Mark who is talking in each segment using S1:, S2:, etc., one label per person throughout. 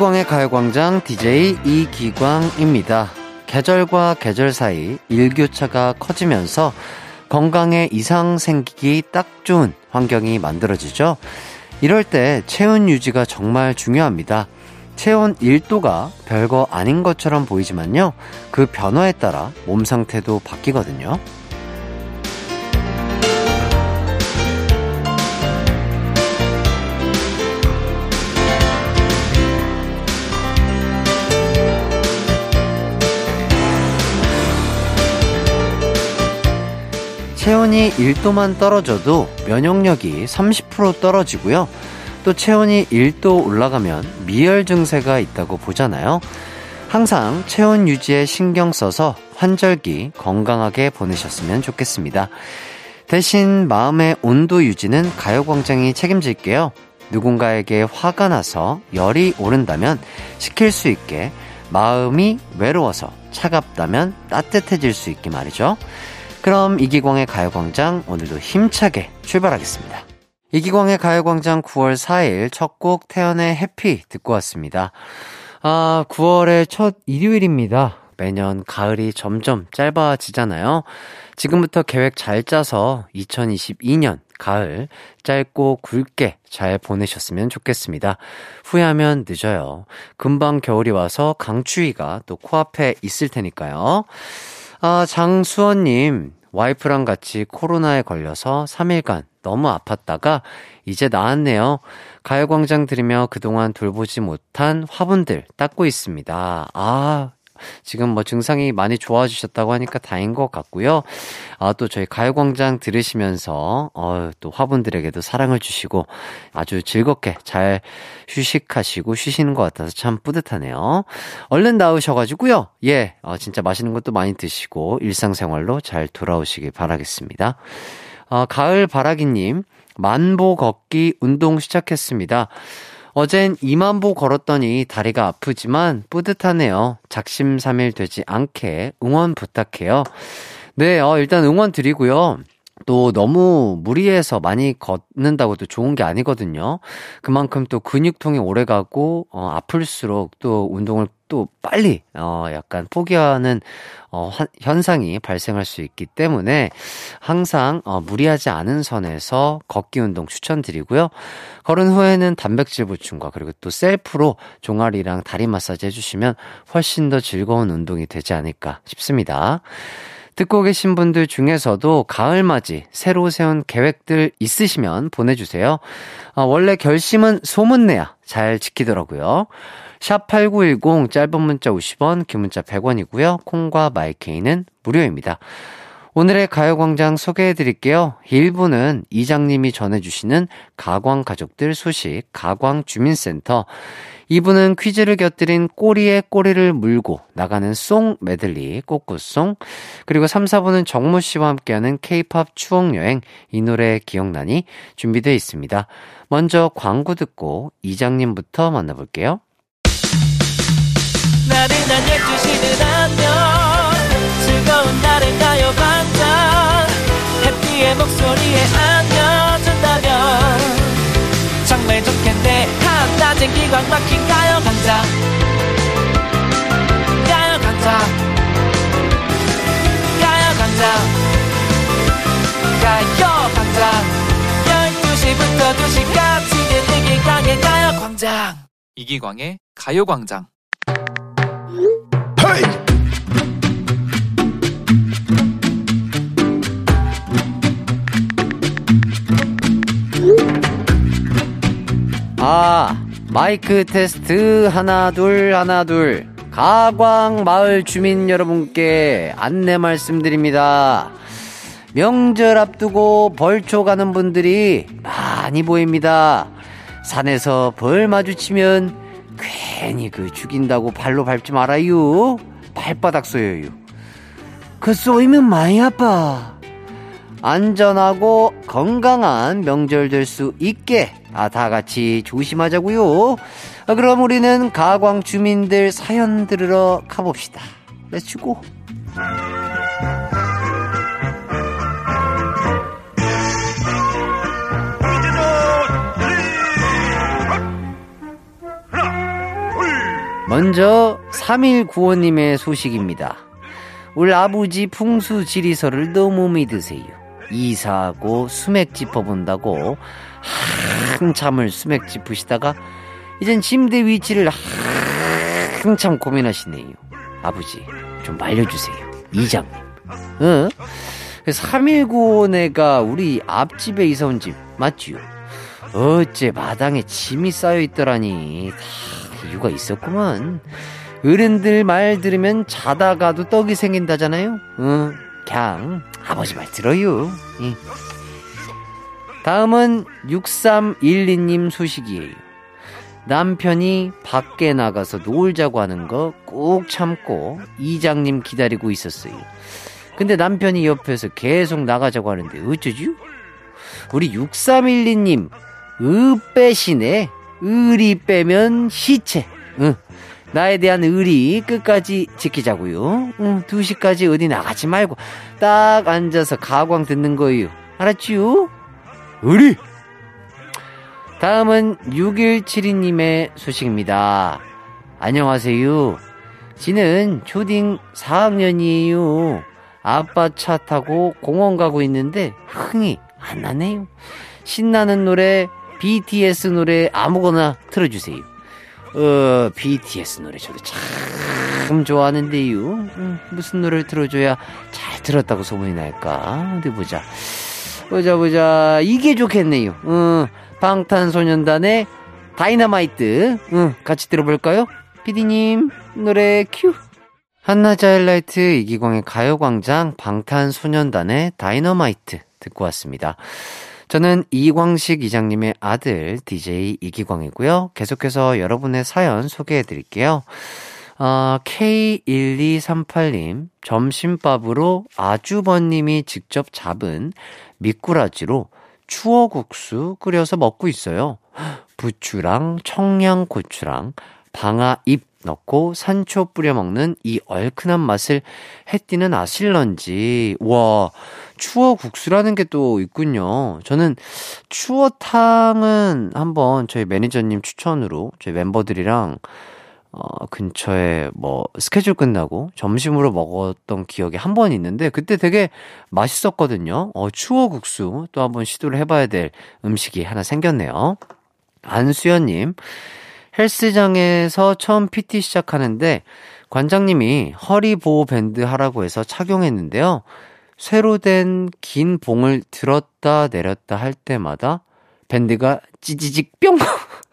S1: 이기광의 가요광장 DJ 이기광입니다. 계절과 계절 사이 일교차가 커지면서 건강에 이상 생기기 딱 좋은 환경이 만들어지죠. 이럴 때 체온 유지가 정말 중요합니다. 체온 1도가 별거 아닌 것처럼 보이지만요. 그 변화에 따라 몸 상태도 바뀌거든요. 체온이 1도만 떨어져도 면역력이 30% 떨어지고요. 또 체온이 1도 올라가면 미열 증세가 있다고 보잖아요. 항상 체온 유지에 신경 써서 환절기 건강하게 보내셨으면 좋겠습니다. 대신 마음의 온도 유지는 가요광장이 책임질게요. 누군가에게 화가 나서 열이 오른다면 식힐 수 있게 마음이 외로워서 차갑다면 따뜻해질 수 있게 말이죠. 그럼 이기광의 가요광장 오늘도 힘차게 출발하겠습니다. 이기광의 가요광장 9월 4일 첫 곡 태연의 해피 듣고 왔습니다. 아, 9월의 첫 일요일입니다. 매년 가을이 점점 짧아지잖아요. 지금부터 계획 잘 짜서 2022년 가을 짧고 굵게 잘 보내셨으면 좋겠습니다. 후회하면 늦어요. 금방 겨울이 와서 강추위가 또 코앞에 있을 테니까요. 아, 장수원님, 와이프랑 같이 코로나에 걸려서 3일간 너무 아팠다가 이제 나았네요. 가요광장 들으며 그동안 돌보지 못한 화분들 닦고 있습니다. 아, 지금 뭐 증상이 많이 좋아지셨다고 하니까 다행인 것 같고요. 아, 또 저희 가요광장 들으시면서, 어, 또 화분들에게도 사랑을 주시고 아주 즐겁게 잘 휴식하시고 쉬시는 것 같아서 참 뿌듯하네요. 얼른 나으셔가지고요. 예, 어, 진짜 맛있는 것도 많이 드시고 일상생활로 잘 돌아오시길 바라겠습니다. 어, 가을 바라기님, 만보 걷기 운동 시작했습니다. 어젠 2만보 걸었더니 다리가 아프지만 뿌듯하네요. 작심삼일 되지 않게 응원 부탁해요. 네, 어, 일단 응원 드리고요. 또 너무 무리해서 많이 걷는다고 도 좋은 게 아니거든요. 그만큼 또 근육통이 오래 가고, 어, 아플수록 또 운동을 또 빨리, 어, 약간 포기하는, 어, 현상이 발생할 수 있기 때문에 항상, 어, 무리하지 않은 선에서 걷기 운동 추천드리고요. 걸은 후에는 단백질 보충과 그리고 또 셀프로 종아리랑 다리 마사지 해주시면 훨씬 더 즐거운 운동이 되지 않을까 싶습니다. 듣고 계신 분들 중에서도 가을맞이 새로 세운 계획들 있으시면 보내주세요. 아, 원래 결심은 소문내야 잘 지키더라고요. 샵8910 짧은 문자 50원, 긴 문자 100원이고요. 콩과 마이케이는 무료입니다. 오늘의 가요광장 소개해 드릴게요. 1부는 이장님이 전해주시는 가광 가족들 소식, 가광 주민센터. 2부는 퀴즈를 곁들인 꼬리에 꼬리를 물고 나가는 송 메들리 꽃꽃송 그리고 3, 4부는 정모 씨와 함께하는 케이팝 추억여행 이 노래 기억나니 준비되어 있습니다. 먼저 광고 듣고 이장님부터 만나볼게요. 나른한 12시는 안녕 즐거운 날을 가요 반짝 해피의 목소리에 안겨준다면 정말 좋겠네 한낮엔 기광 막힌 가요광장 가요광장 가요광장 가요광장 12시부터 2시까지 이기광의 가요 광장.
S2: 이기광의 가요 광장
S1: 아, 마이크 테스트 하나 둘 하나 둘. 가광 마을 주민 여러분께 안내 말씀드립니다. 명절 앞두고 벌초 가는 분들이 많이 보입니다. 산에서 벌 마주치면 괜히 그 죽인다고 발로 밟지 말아요. 발바닥 쏘여요. 그 쏘이면 많이 아파. 안전하고 건강한 명절 될 수 있게 아, 다 같이 조심하자고요. 아, 그럼 우리는 가광 주민들 사연 들으러 가봅시다. Let's go. 먼저 3195님의 소식입니다. 우리 아버지 풍수 지리설을 너무 믿으세요. 이사하고 수맥 짚어본다고 한참을 수맥 짚으시다가 이젠 침대 위치를 한참 고민하시네요. 아버지 좀 말려주세요. 이장님. 어? 319호네가 우리 앞집에 이사 온 집 맞지요? 어째 마당에 짐이 쌓여 있더라니 다 이유가 있었구만. 어른들 말 들으면 자다가도 떡이 생긴다잖아요. 어, 그냥 아버지 말 들어요. 예. 다음은 6312님 소식이에요. 남편이 밖에 나가서 놀자고 하는 거 꾹 참고 이장님 기다리고 있었어요. 근데 남편이 옆에서 계속 나가자고 하는데 어쩌죠? 우리 6312님, 으 빼시네. 의리 빼면 시체. 응. 나에 대한 의리 끝까지 지키자고요. 응, 2시까지 어디 나가지 말고 딱 앉아서 가광 듣는 거예요. 알았지요? 의리! 다음은 6172님의 소식입니다. 안녕하세요. 지는 초딩 4학년이에요. 아빠 차 타고 공원 가고 있는데 흥이 안 나네요. 신나는 노래, BTS 노래 아무거나 틀어주세요. 어, BTS 노래 저도 참 좋아하는데요. 음, 무슨 노래를 틀어줘야 잘 들었다고 소문이 날까? 어디 보자. 보자, 보자. 이게 좋겠네요. 어, 방탄소년단의 다이너마이트. 어, 같이 들어볼까요? 피디님, 노래 큐. 한낮 하이라이트 이기광의 가요광장 방탄소년단의 다이너마이트 듣고 왔습니다. 저는 이광식 이장님의 아들 DJ 이기광이고요. 계속해서 여러분의 사연 소개해 드릴게요. 어, K1238님, 점심밥으로 아주버님이 직접 잡은 미꾸라지로 추어국수 끓여서 먹고 있어요. 부추랑 청양고추랑 방아잎 넣고 산초 뿌려 먹는 이 얼큰한 맛을 해띠는 아실런지. 와, 추어 국수라는 게 또 있군요. 저는 추어탕은 한번 저희 매니저님 추천으로 저희 멤버들이랑 어, 근처에 뭐 스케줄 끝나고 점심으로 먹었던 기억이 한 번 있는데 그때 되게 맛있었거든요. 어, 추어 국수 또 한번 시도를 해봐야 될 음식이 하나 생겼네요. 안수연님, 헬스장에서 처음 PT 시작하는데 관장님이 허리 보호 밴드 하라고 해서 착용했는데요. 새로 된 긴 봉을 들었다 내렸다 할 때마다 밴드가 찌지직 뿅!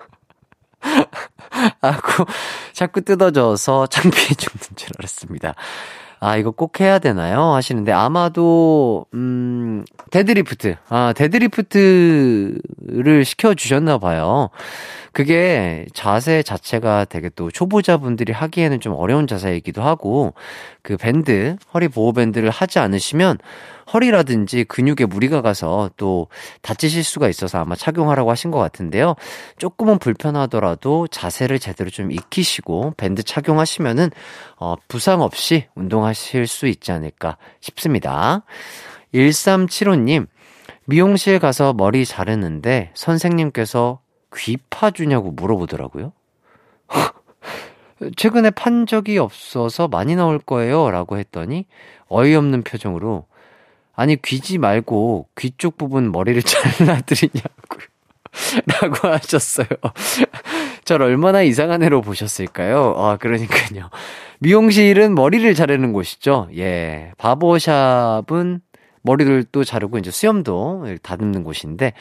S1: 하고 자꾸 뜯어져서 창피해 죽는 줄 알았습니다. 아, 이거 꼭 해야 되나요? 하시는데, 아마도, 음, 데드리프트. 아, deadlift를 시켜주셨나 봐요. 그게 자세 자체가 되게 또 초보자분들이 하기에는 좀 어려운 자세이기도 하고, 그 밴드, 허리 보호 밴드를 하지 않으시면, 허리라든지 근육에 무리가 가서 또 다치실 수가 있어서 아마 착용하라고 하신 것 같은데요. 조금은 불편하더라도 자세를 제대로 좀 익히시고 밴드 착용하시면은 어, 부상 없이 운동하실 수 있지 않을까 싶습니다. 1375님, 미용실 가서 머리 자르는데 선생님께서 귀 파주냐고 물어보더라고요. 최근에 판 적이 없어서 많이 나올 거예요. 라고 했더니 어이없는 표정으로 아니 귀지 말고 귀 쪽 부분 머리를 잘라드리냐고 라고 하셨어요. 절 얼마나 이상한 애로 보셨을까요? 아, 그러니까요. 미용실은 머리를 자르는 곳이죠. 예. 바보샵은 머리를 또 자르고 이제 수염도 다듬는 곳인데,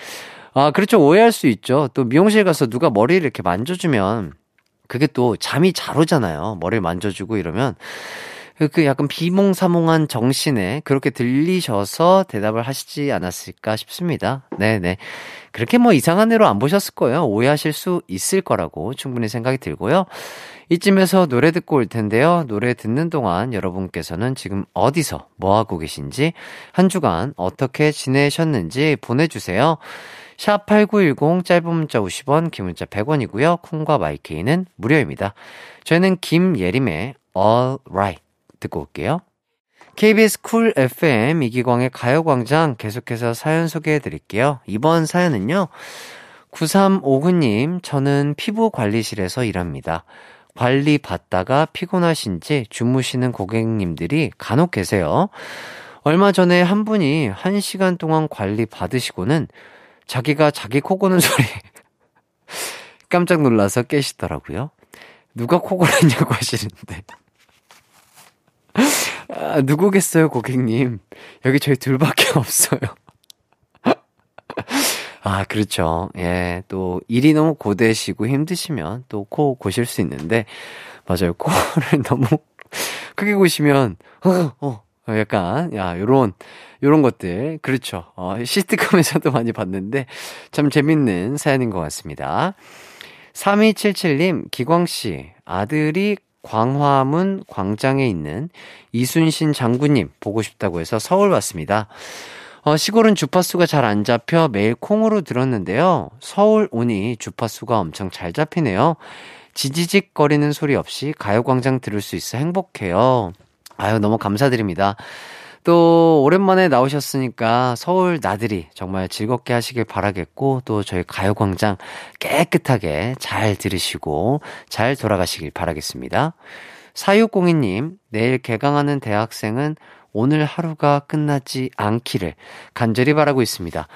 S1: 아, 그렇죠. 오해할 수 있죠. 또 미용실 가서 누가 머리를 이렇게 만져주면, 그게 또 잠이 잘 오잖아요. 머리를 만져주고 이러면. 그, 그 약간 비몽사몽한 정신에 그렇게 들리셔서 대답을 하시지 않았을까 싶습니다. 네네. 그렇게 뭐 이상한 애로 안 보셨을 거예요. 오해하실 수 있을 거라고 충분히 생각이 들고요. 이쯤에서 노래 듣고 올 텐데요. 노래 듣는 동안 여러분께서는 지금 어디서 뭐 하고 계신지 한 주간 어떻게 지내셨는지 보내주세요. 샵8910 짧은 문자 50원, 긴 문자 100원이고요. 콩과 마이케이는 무료입니다. 저희는 김예림의 All Right 듣고 올게요. KBS 쿨 FM 이기광의 가요광장 계속해서 사연 소개해 드릴게요. 이번 사연은요. 9359님, 저는 피부 관리실에서 일합니다. 관리 받다가 피곤하신지 주무시는 고객님들이 간혹 계세요. 얼마 전에 한 분이 한 시간 동안 관리 받으시고는 자기가 자기 코 고는 소리 깜짝 놀라서 깨시더라고요. 누가 코 골았냐고 하시는데. 아, 누구겠어요, 고객님. 여기 저희 둘밖에 없어요. 아, 그렇죠. 예, 또 일이 너무 고되시고 힘드시면 또 코 고실 수 있는데, 맞아요. 코를 너무 크게 고시면, 어, 어, 약간, 야, 요런, 요런 것들. 그렇죠. 어, 시트콤에서도 많이 봤는데, 참 재밌는 사연인 것 같습니다. 3277님, 기광씨, 아들이 광화문 광장에 있는 이순신 장군님 보고 싶다고 해서 서울 왔습니다. 어, 시골은 주파수가 잘 안 잡혀 매일 콩으로 들었는데요. 서울 오니 주파수가 엄청 잘 잡히네요. 지지직 거리는 소리 없이 가요광장 들을 수 있어 행복해요. 아유, 너무 감사드립니다. 또 오랜만에 나오셨으니까 서울 나들이 정말 즐겁게 하시길 바라겠고 또 저희 가요광장 깨끗하게 잘 들으시고 잘 돌아가시길 바라겠습니다. 4602님, 내일 개강하는 대학생은 오늘 하루가 끝나지 않기를 간절히 바라고 있습니다.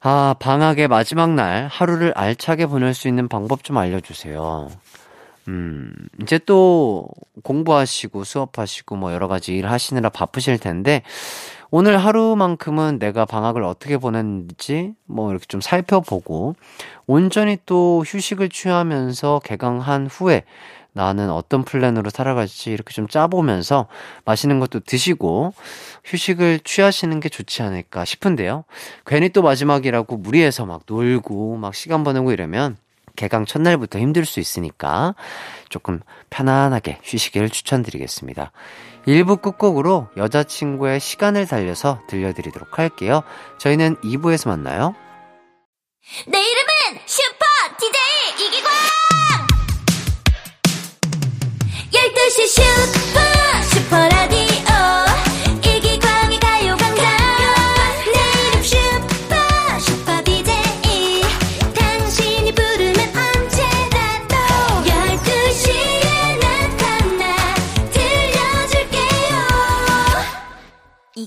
S1: 아, 방학의 마지막 날 하루를 알차게 보낼 수 있는 방법 좀 알려주세요. 음, 이제 또 공부하시고 수업하시고 뭐 여러 가지 일 하시느라 바쁘실 텐데, 오늘 하루만큼은 내가 방학을 어떻게 보냈는지 뭐 이렇게 좀 살펴보고, 온전히 또 휴식을 취하면서 개강한 후에 나는 어떤 플랜으로 살아갈지 이렇게 좀 짜보면서 맛있는 것도 드시고 휴식을 취하시는 게 좋지 않을까 싶은데요. 괜히 또 마지막이라고 무리해서 막 놀고 막 시간 보내고 이러면 개강 첫날부터 힘들 수 있으니까 조금 편안하게 쉬시기를 추천드리겠습니다. 1부 끝곡으로 여자친구의 시간을 달려서 들려드리도록 할게요. 저희는 2부에서 만나요.
S3: 내 이름은 슈퍼 DJ 이기광! 12시 슈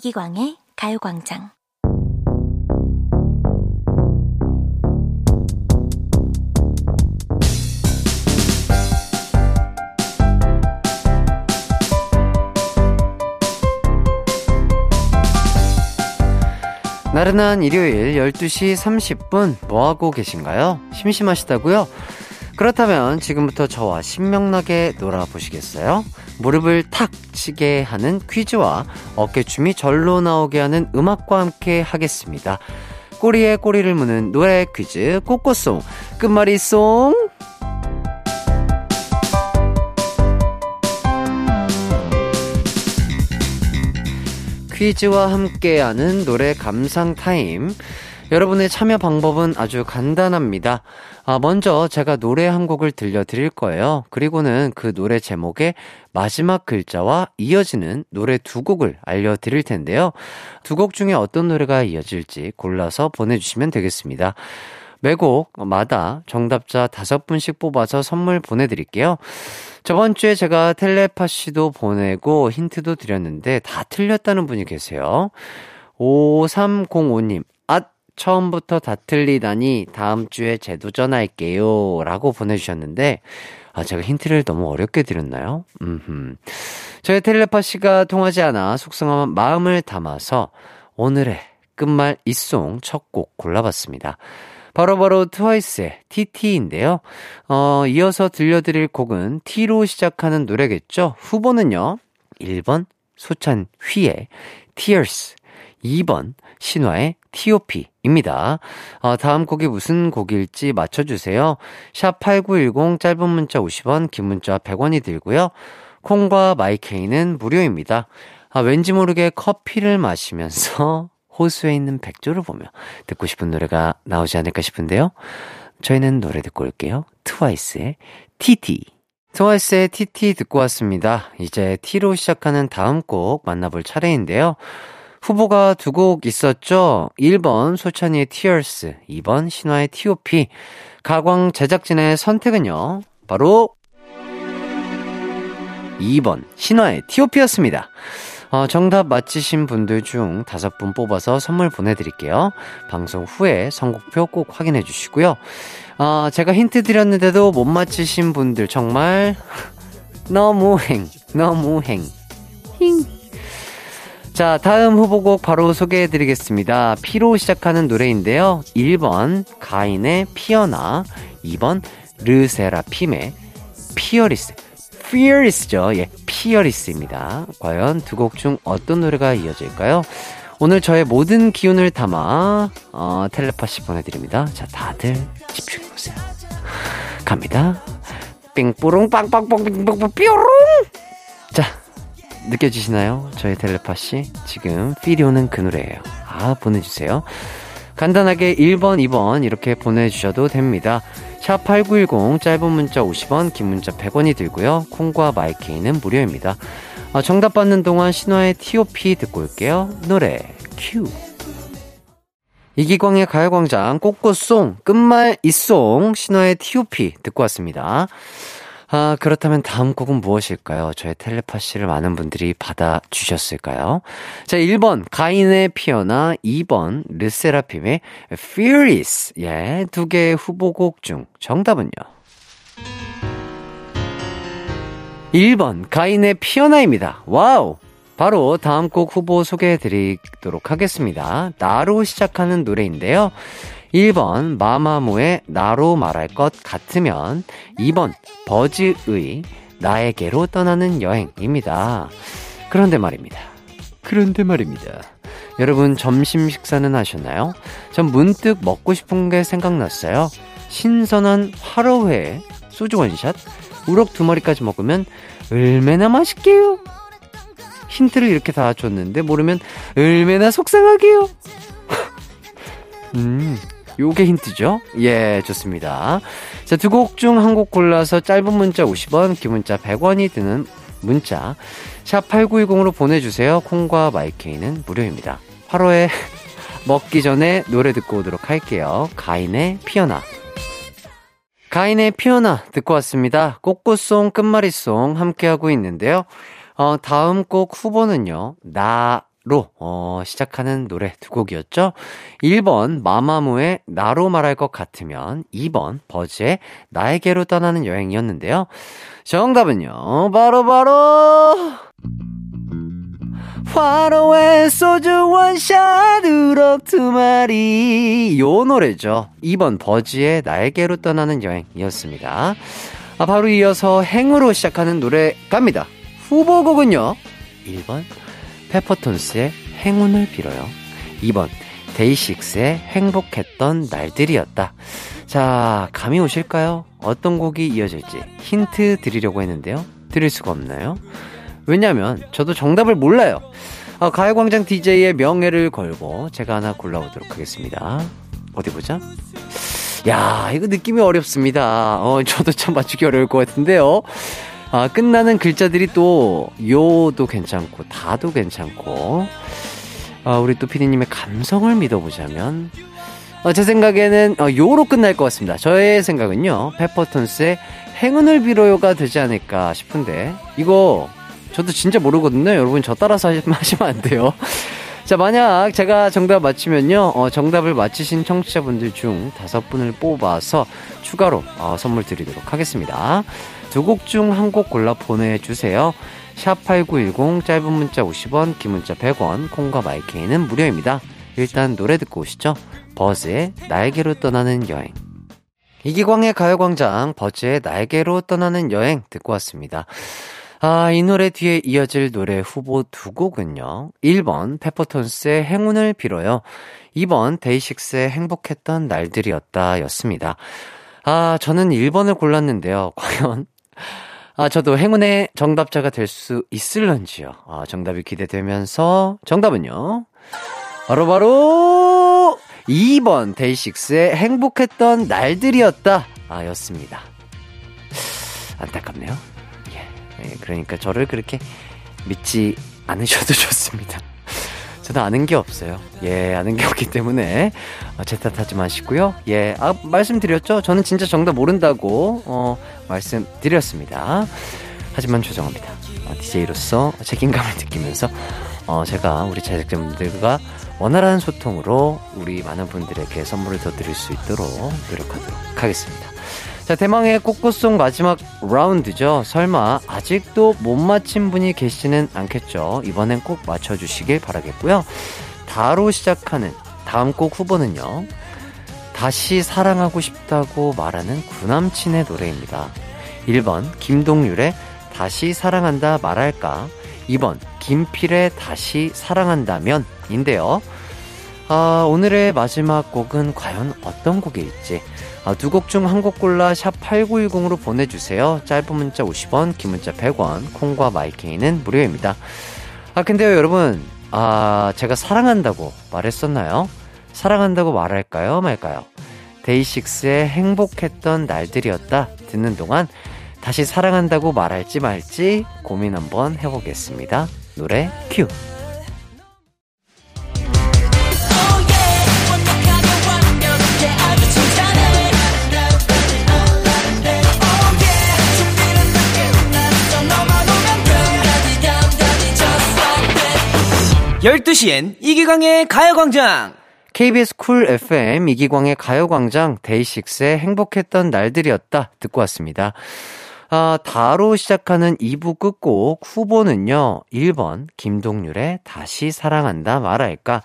S3: 이기광의 가요광장.
S1: 나른한 일요일 12시 30분 뭐하고 계신가요? 심심하시다고요? 그렇다면 지금부터 저와 신명나게 놀아보시겠어요? 무릎을 탁 치게 하는 퀴즈와 어깨춤이 절로 나오게 하는 음악과 함께 하겠습니다. 꼬리에 꼬리를 무는 노래 퀴즈 꼬꼬송 끝말이 송 퀴즈와 함께하는 노래 감상 타임 여러분의 참여 방법은 아주 간단합니다. 아, 먼저 제가 노래 한 곡을 들려드릴 거예요. 그리고는 그 노래 제목의 마지막 글자와 이어지는 노래 두 곡을 알려드릴 텐데요. 두 곡 중에 어떤 노래가 이어질지 골라서 보내주시면 되겠습니다. 매곡마다 정답자 다섯 분씩 뽑아서 선물 보내드릴게요. 저번 주에 제가 텔레파시도 보내고 힌트도 드렸는데 다 틀렸다는 분이 계세요. 5305님, 처음부터 다 틀리다니 다음 주에 재도전할게요. 라고 보내주셨는데, 아, 제가 힌트를 너무 어렵게 드렸나요? 음흠. 저의 텔레파시가 통하지 않아 속상한 마음을 담아서 오늘의 끝말 이송 첫 곡 골라봤습니다. 바로바로 바로 트와이스의 TT인데요. 어, 이어서 들려드릴 곡은 T로 시작하는 노래겠죠? 후보는요. 1번 소찬 휘의 Tears, 2번 신화의 T.O.P.입니다. 어, 다음 곡이 무슨 곡일지 맞춰주세요. 샵 8910 짧은 문자 50원, 긴 문자 100원이 들고요. 콩과 마이케이는 무료입니다. 아, 왠지 모르게 커피를 마시면서 호수에 있는 백조를 보며 듣고 싶은 노래가 나오지 않을까 싶은데요. 저희는 노래 듣고 올게요. 트와이스의 TT. 트와이스의 TT 듣고 왔습니다. 이제 T로 시작하는 다음 곡 만나볼 차례인데요. 후보가 두 곡 있었죠. 1번 소찬이의 Tears, 2번 신화의 T.O.P. 가광 제작진의 선택은요. 바로 2번, 신화의 티오피였습니다. 어, 정답 맞히신 분들 중 다섯 분 뽑아서 선물 보내드릴게요. 방송 후에 선곡표 꼭 확인해 주시고요. 어, 제가 힌트 드렸는데도 못 맞히신 분들 정말 너무 행, 너무 행. 힝. 자, 다음 후보곡 바로 소개해 드리겠습니다. 피로 시작하는 노래인데요. 1번, 가인의 피어나. 2번, 르세라핌의 Fearless. Fearless죠. 예, Fearless입니다. 과연 두 곡 중 어떤 노래가 이어질까요? 오늘 저의 모든 기운을 담아, 어, 텔레파시 보내드립니다. 자, 다들 집중해 보세요. 갑니다. 삥뿌롱 빵빵빵 삥빵빵 뾰롱! 자, 느껴지시나요? 저의 텔레파시 지금 필이 오는 그 노래예요. 아 보내주세요. 간단하게 1번, 2번 이렇게 보내주셔도 됩니다. 샵8910 짧은 문자 50원, 긴 문자 100원이 들고요. 콩과 마이케이는 무료입니다. 아, 정답 받는 동안 신화의 T.O.P 듣고 올게요. 노래 큐. 이기광의 가요광장 꼬꼬송 끝말 잇송 신화의 T.O.P 듣고 왔습니다. 아, 그렇다면 다음 곡은 무엇일까요? 저의 텔레파시를 많은 분들이 받아주셨을까요? 자, 1번, 가인의 피어나, 2번, 르세라핌의 Fearless. 예, 두 개의 후보곡 중 정답은요? 1번, 가인의 피어나입니다. Wow! 바로 다음 곡 후보 소개해 드리도록 하겠습니다. 나로 시작하는 노래인데요. 1번 마마무의 나로 말할 것 같으면 2번 버즈의 나에게로 떠나는 여행입니다. 그런데 말입니다. 그런데 말입니다. 여러분 점심 식사는 하셨나요? 전 문득 먹고 싶은 게 생각났어요. 신선한 화로회 소주 원샷 우럭 두 마리까지 먹으면 얼마나 맛있게요. 힌트를 이렇게 다 줬는데 모르면 얼마나 속상하게요. 음, 요게 힌트죠? 예, 좋습니다. 자, 두 곡 중 한 곡 골라서 짧은 문자 50원, 긴 문자 100원이 드는 문자 샵 8910으로 보내주세요. 콩과 마이케이는 무료입니다. 8호에 먹기 전에 노래 듣고 오도록 할게요. 가인의 피어나. 가인의 피어나 듣고 왔습니다. 꽃꽃송 끝말잇송 함께하고 있는데요. 어, 다음 곡 후보는요. 나 로, 어, 시작하는 노래 두 곡이었죠? 1번, 마마무의 나로 말할 것 같으면, 2번, 버즈의 나에게로 떠나는 여행이었는데요. 정답은요, 바로 바로, 바로 화로의 소주 원샷 우럭 두 마리. 요 노래죠. 2번, 버즈의 나에게로 떠나는 여행이었습니다. 아, 바로 이어서 행으로 시작하는 노래 갑니다. 후보곡은요, 1번, 페퍼톤스의 행운을 빌어요. 2번 데이식스의 행복했던 날들이었다. 자, 감이 오실까요? 어떤 곡이 이어질지 힌트 드리려고 했는데요. 드릴 수가 없나요? 왜냐면 저도 정답을 몰라요. 어, 가요광장 DJ의 명예를 걸고 제가 하나 골라오도록 하겠습니다. 어디 보자. 야, 이거 느낌이 어렵습니다. 어, 저도 참 맞추기 어려울 것 같은데요. 아, 끝나는 글자들이 또 요도 괜찮고 다도 괜찮고 아, 우리 또 피디님의 감성을 믿어보자면 어, 제 생각에는 어, 요로 끝날 것 같습니다. 저의 생각은요 페퍼톤스의 행운을 빌어요가 되지 않을까 싶은데 이거 저도 진짜 모르거든요. 여러분 저 따라서 하시면 안 돼요. 자, 만약 제가 정답 맞히면요, 어, 정답을 맞히신 청취자분들 중 다섯 분을 뽑아서 추가로 어, 선물 드리도록 하겠습니다. 두 곡 중 한 곡 골라 보내주세요. 샵8910 짧은 문자 50원, 긴 문자 100원, 콩과 마이케이는 무료입니다. 일단 노래 듣고 오시죠. 버즈의 날개로 떠나는 여행. 이기광의 가요광장 버즈의 날개로 떠나는 여행 듣고 왔습니다. 아, 이 노래 뒤에 이어질 노래 후보 두 곡은요. 1번 페퍼톤스의 행운을 빌어요. 2번 데이식스의 행복했던 날들이었다 였습니다. 아, 저는 1번을 골랐는데요. 과연 아, 저도 행운의 정답자가 될 수 있을런지요. 아, 정답이 기대되면서 정답은요. 바로바로 바로 2번 데이식스의 행복했던 날들이었다. 아, 였습니다. 안타깝네요. 예. 예, 그러니까 저를 그렇게 믿지 않으셔도 좋습니다. 저도 아는 게 없어요. 예, 아는 게 없기 때문에 어, 제 탓하지 마시고요. 예, 아, 말씀드렸죠? 저는 진짜 정답 모른다고 어, 말씀드렸습니다. 하지만 죄송합니다. DJ로서 책임감을 느끼면서 어, 제가 우리 제작진분들과 원활한 소통으로 우리 많은 분들에게 선물을 더 드릴 수 있도록 노력하도록 하겠습니다. 자, 대망의 꽃꽃송 마지막 라운드죠. 설마 아직도 못 맞힌 분이 계시지는 않겠죠. 이번엔 꼭 맞춰주시길 바라겠고요. 다로 시작하는 다음 곡 후보는요. 다시 사랑하고 싶다고 말하는 구남친의 노래입니다. 1번 김동률의 다시 사랑한다 말할까 2번 김필의 다시 사랑한다면 인데요. 아, 오늘의 마지막 곡은 과연 어떤 곡일지 아, 두곡 중 한 곡 골라 샵 8910으로 보내주세요. 짧은 문자 50원, 긴 문자 100원, 콩과 마이케이는 무료입니다. 아, 근데요, 여러분. 아, 제가 사랑한다고 말했었나요? 사랑한다고 말할까요? 말까요? 데이식스의 행복했던 날들이었다 듣는 동안 다시 사랑한다고 말할지 말지 고민 한번 해보겠습니다. 노래 큐.
S4: 열두 시엔 이기광의 가요광장
S1: KBS 쿨 FM 이기광의 가요광장 데이식스의 행복했던 날들이었다 듣고 왔습니다. 아, 다로 시작하는 2부 끝곡 후보는요. 1번 김동률의 다시 사랑한다 말할까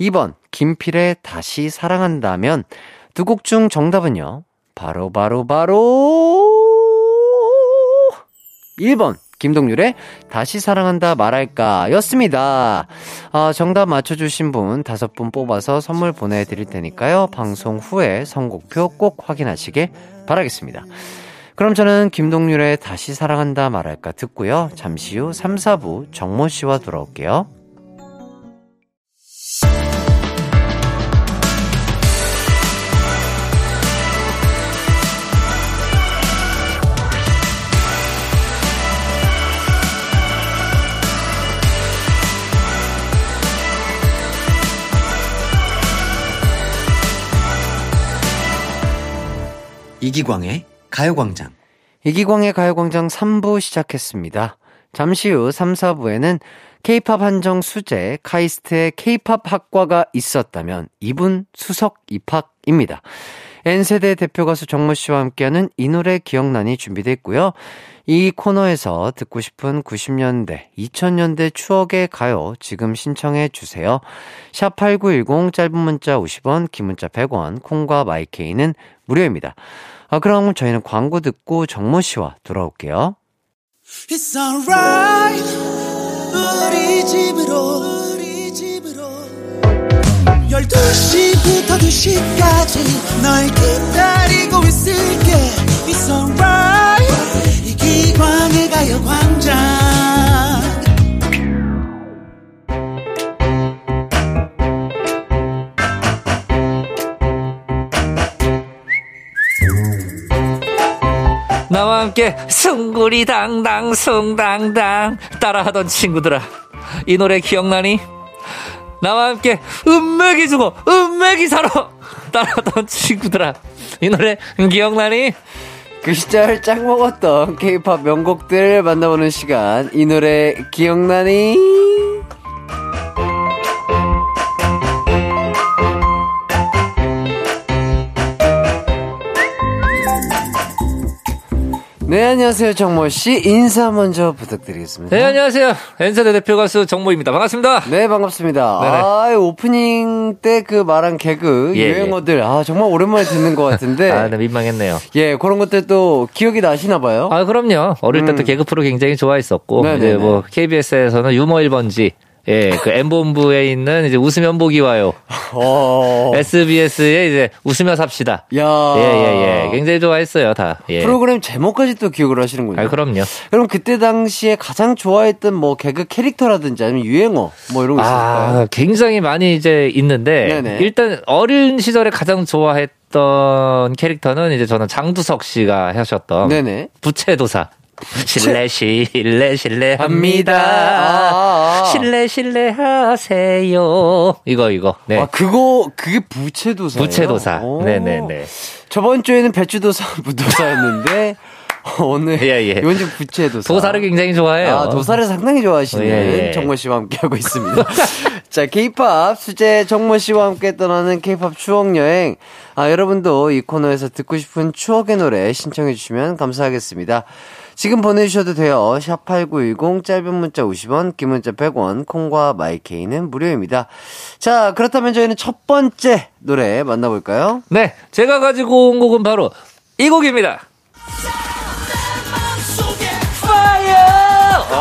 S1: 2번 김필의 다시 사랑한다면 두 곡 중 정답은요. 바로 바로 바로 1번 김동률의 다시 사랑한다 말할까 였습니다. 아, 정답 맞춰주신 분 다섯 분 뽑아서 선물 보내드릴 테니까요. 방송 후에 선곡표 꼭 확인하시길 바라겠습니다. 그럼 저는 김동률의 다시 사랑한다 말할까 듣고요. 잠시 후 3, 4부 정모 씨와 돌아올게요.
S5: 이기광의 가요광장.
S1: 이기광의 가요광장 3부 시작했습니다. 잠시 후 3, 4부에는 케이팝 한정 수제 카이스트의 케이팝 학과가 있었다면 이분 수석 입학입니다. N세대 대표 가수 정모 씨와 함께하는 이 노래 기억난이 준비되어 있고요. 이 코너에서 듣고 싶은 90년대, 2000년대 추억의 가요 지금 신청해 주세요. 샵8910 짧은 문자 50원, 긴 문자 100원, 콩과 마이케이는 무료입니다. 아, 그럼 저희는 광고 듣고 정모 씨와 돌아올게요.
S6: It's alright. 우리 집으로 우리 집으로. 12시부터 2시까지 널 기다리고 있을게. It's alright. 이 기광의 가요광장
S7: 나와 함께 숭구리 당당 숭당당 따라하던 친구들아 이 노래 기억나니? 나와 함께 음메기 주고 음메기 사러 따라하던 친구들아 이 노래 기억나니?
S1: 그 시절 짱 먹었던 케이팝 명곡들 만나보는 시간. 이 노래 기억나니? 네, 안녕하세요, 정모 씨. 인사 먼저 부탁드리겠습니다.
S7: 네 안녕하세요 N세대 대표 가수 정모입니다 반갑습니다
S1: 네, 반갑습니다.
S7: 네네.
S1: 아, 오프닝 때 그 말한 개그,
S7: 예,
S1: 유행어들, 아, 정말 오랜만에 듣는 것 같은데.
S7: 아 네, 민망했네요
S1: 예, 그런 것들 또 기억이 나시나 봐요.
S7: 아 그럼요 어릴 때도
S1: 음.
S7: 개그 프로 굉장히 좋아했었고
S1: 네네네.
S7: 이제 뭐 KBS에서는 유머 1번지 예, 그 M본부에 있는 이제 웃으면 보기 와요.
S1: 어.
S7: SBS에 이제 웃으며 삽시다.
S1: 야.
S7: 예, 예, 예. 굉장히 좋아했어요, 다. 예.
S1: 프로그램 제목까지 또 기억을 하시는군요.
S7: 아, 그럼요.
S1: 그럼 그때 당시에 가장 좋아했던 뭐 개그 캐릭터라든지 아니면 유행어 뭐 이런 거 있을까요?
S7: 아, 굉장히 많이 이제 있는데
S1: 네네.
S7: 일단 어린 시절에 가장 좋아했던 캐릭터는 이제 저는 장두석 씨가 하셨던
S1: 네네.
S7: 부채도사. 실례 실례 실례합니다.
S1: 합니다. 아, 아.
S7: 실례 실례하세요. 이거 이거. 네.
S1: 아, 그거 그게 부채도사예요.
S7: 부채도사.
S1: 오.
S7: 네네네.
S1: 저번 주에는 배추도사 부도사였는데 오늘
S7: 예, 예.
S1: 이건 좀 부채 도사.
S7: 도사를 굉장히 좋아해요.
S1: 아, 도사를 상당히 좋아하시는
S7: 예, 예.
S1: 정모 씨와 함께하고 있습니다. 자, 케이팝 수제 정모 씨와 함께 떠나는 케이팝 추억 여행. 아, 여러분도 이 코너에서 듣고 싶은 추억의 노래 신청해 주시면 감사하겠습니다. 지금 보내주셔도 돼요. 샵 8910 짧은 문자 50원, 긴 문자 100원, 콩과 마이케이는 무료입니다. 자, 그렇다면 저희는 첫 번째 노래 만나볼까요?
S7: 네, 제가 가지고 온 곡은 바로 이 곡입니다.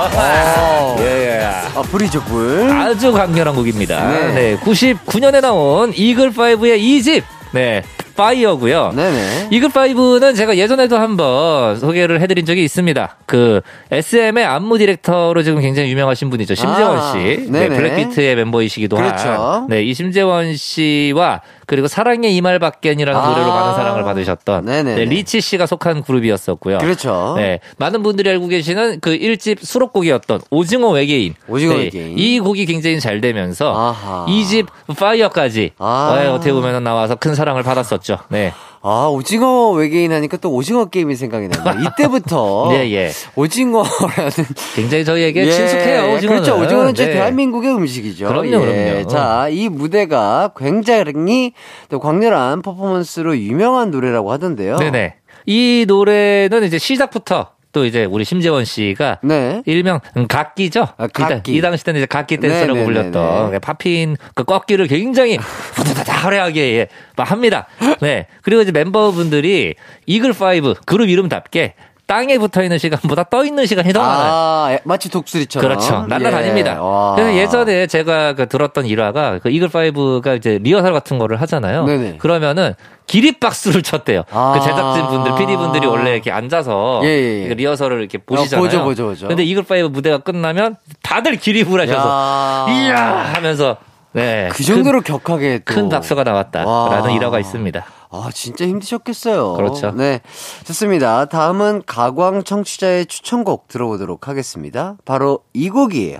S7: Fire! 예,
S1: 아, 불이죠, 불.
S7: 아주 강렬한 곡입니다.
S1: 네.
S7: 네. 99년에 나온 이글5의 2집. 네. Fire고요.
S1: 네네.
S7: 이글5는 제가 예전에도 한번 소개를 해드린 적이 있습니다. 그 SM의 안무 디렉터로 지금 굉장히 유명하신 분이죠. 심재원
S1: 아,
S7: 씨. 네,
S1: 네네.
S7: 블랙비트의 멤버이시기도
S1: 그렇죠.
S7: 한. 네, 이 심재원 씨와 그리고 사랑의 이말밖엔이라는
S1: 아.
S7: 노래로 많은 사랑을 받으셨던
S1: 네네네.
S7: 네, 리치 씨가 속한 그룹이었었고요.
S1: 그렇죠.
S7: 네, 많은 분들이 알고 계시는 그 1집 수록곡이었던 오징어 외계인.
S1: 오징어
S7: 네,
S1: 외계인.
S7: 이 곡이 굉장히 잘 되면서
S1: 아하.
S7: 2집 Fire까지
S1: 아.
S7: 네, 어떻게 보면 나와서 큰 사랑을 받았었죠. 네.
S1: 아, 오징어 외계인 하니까 또 오징어 게임이 생각이 나네요. 이때부터.
S7: 네, 예.
S1: 오징어라는.
S7: 굉장히 저희에게
S1: 예,
S7: 친숙해요, 오징어는.
S1: 그렇죠. 오징어는 제
S7: 네.
S1: 대한민국의 음식이죠.
S7: 그럼요,
S1: 예.
S7: 그럼요.
S1: 자, 이 무대가 굉장히 또 광렬한 퍼포먼스로 유명한 노래라고 하던데요.
S7: 네네. 이 노래는 이제 시작부터 또 이제 우리 심재원 씨가
S1: 네.
S7: 일명 음, 각기죠.
S1: 아, 각기.
S7: 이, 당- 당시 때는 이제 각기 댄스라고
S1: 네네네네.
S7: 불렸던 팝핀 그 꺾기를 굉장히 후다다다 화려하게 예, 막 합니다. 네. 그리고 이제 멤버분들이 이글 5 그룹 이름답게 땅에 붙어 있는 시간보다 떠 있는 시간이 더 많아요.
S1: 아, 예, 마치 독수리처럼.
S7: 그렇죠. 날라다닙니다.
S1: 예. 와.
S7: 그래서 예전에 제가 그 들었던 일화가 그 이글5가 이제 리허설 같은 거를 하잖아요.
S1: 네네.
S7: 그러면은 기립박수를 쳤대요.
S1: 아.
S7: 그 제작진 분들, PD 분들이 원래 이렇게 앉아서
S1: 예, 예, 예.
S7: 그 리허설을 이렇게 보시잖아요.
S1: 보죠, 보죠, 보죠.
S7: 근데 이글5 무대가 끝나면 다들 기립을 하셔서
S1: 야.
S7: 이야 하면서 네.
S1: 그 정도로 격하게 또.
S7: 큰, 큰 박수가 나왔다라는
S1: 와.
S7: 일화가 있습니다.
S1: 아, 진짜 힘드셨겠어요.
S7: 그렇죠.
S1: 네. 좋습니다. 다음은 가광 청취자의 추천곡 들어보도록 하겠습니다. 바로 이 곡이에요.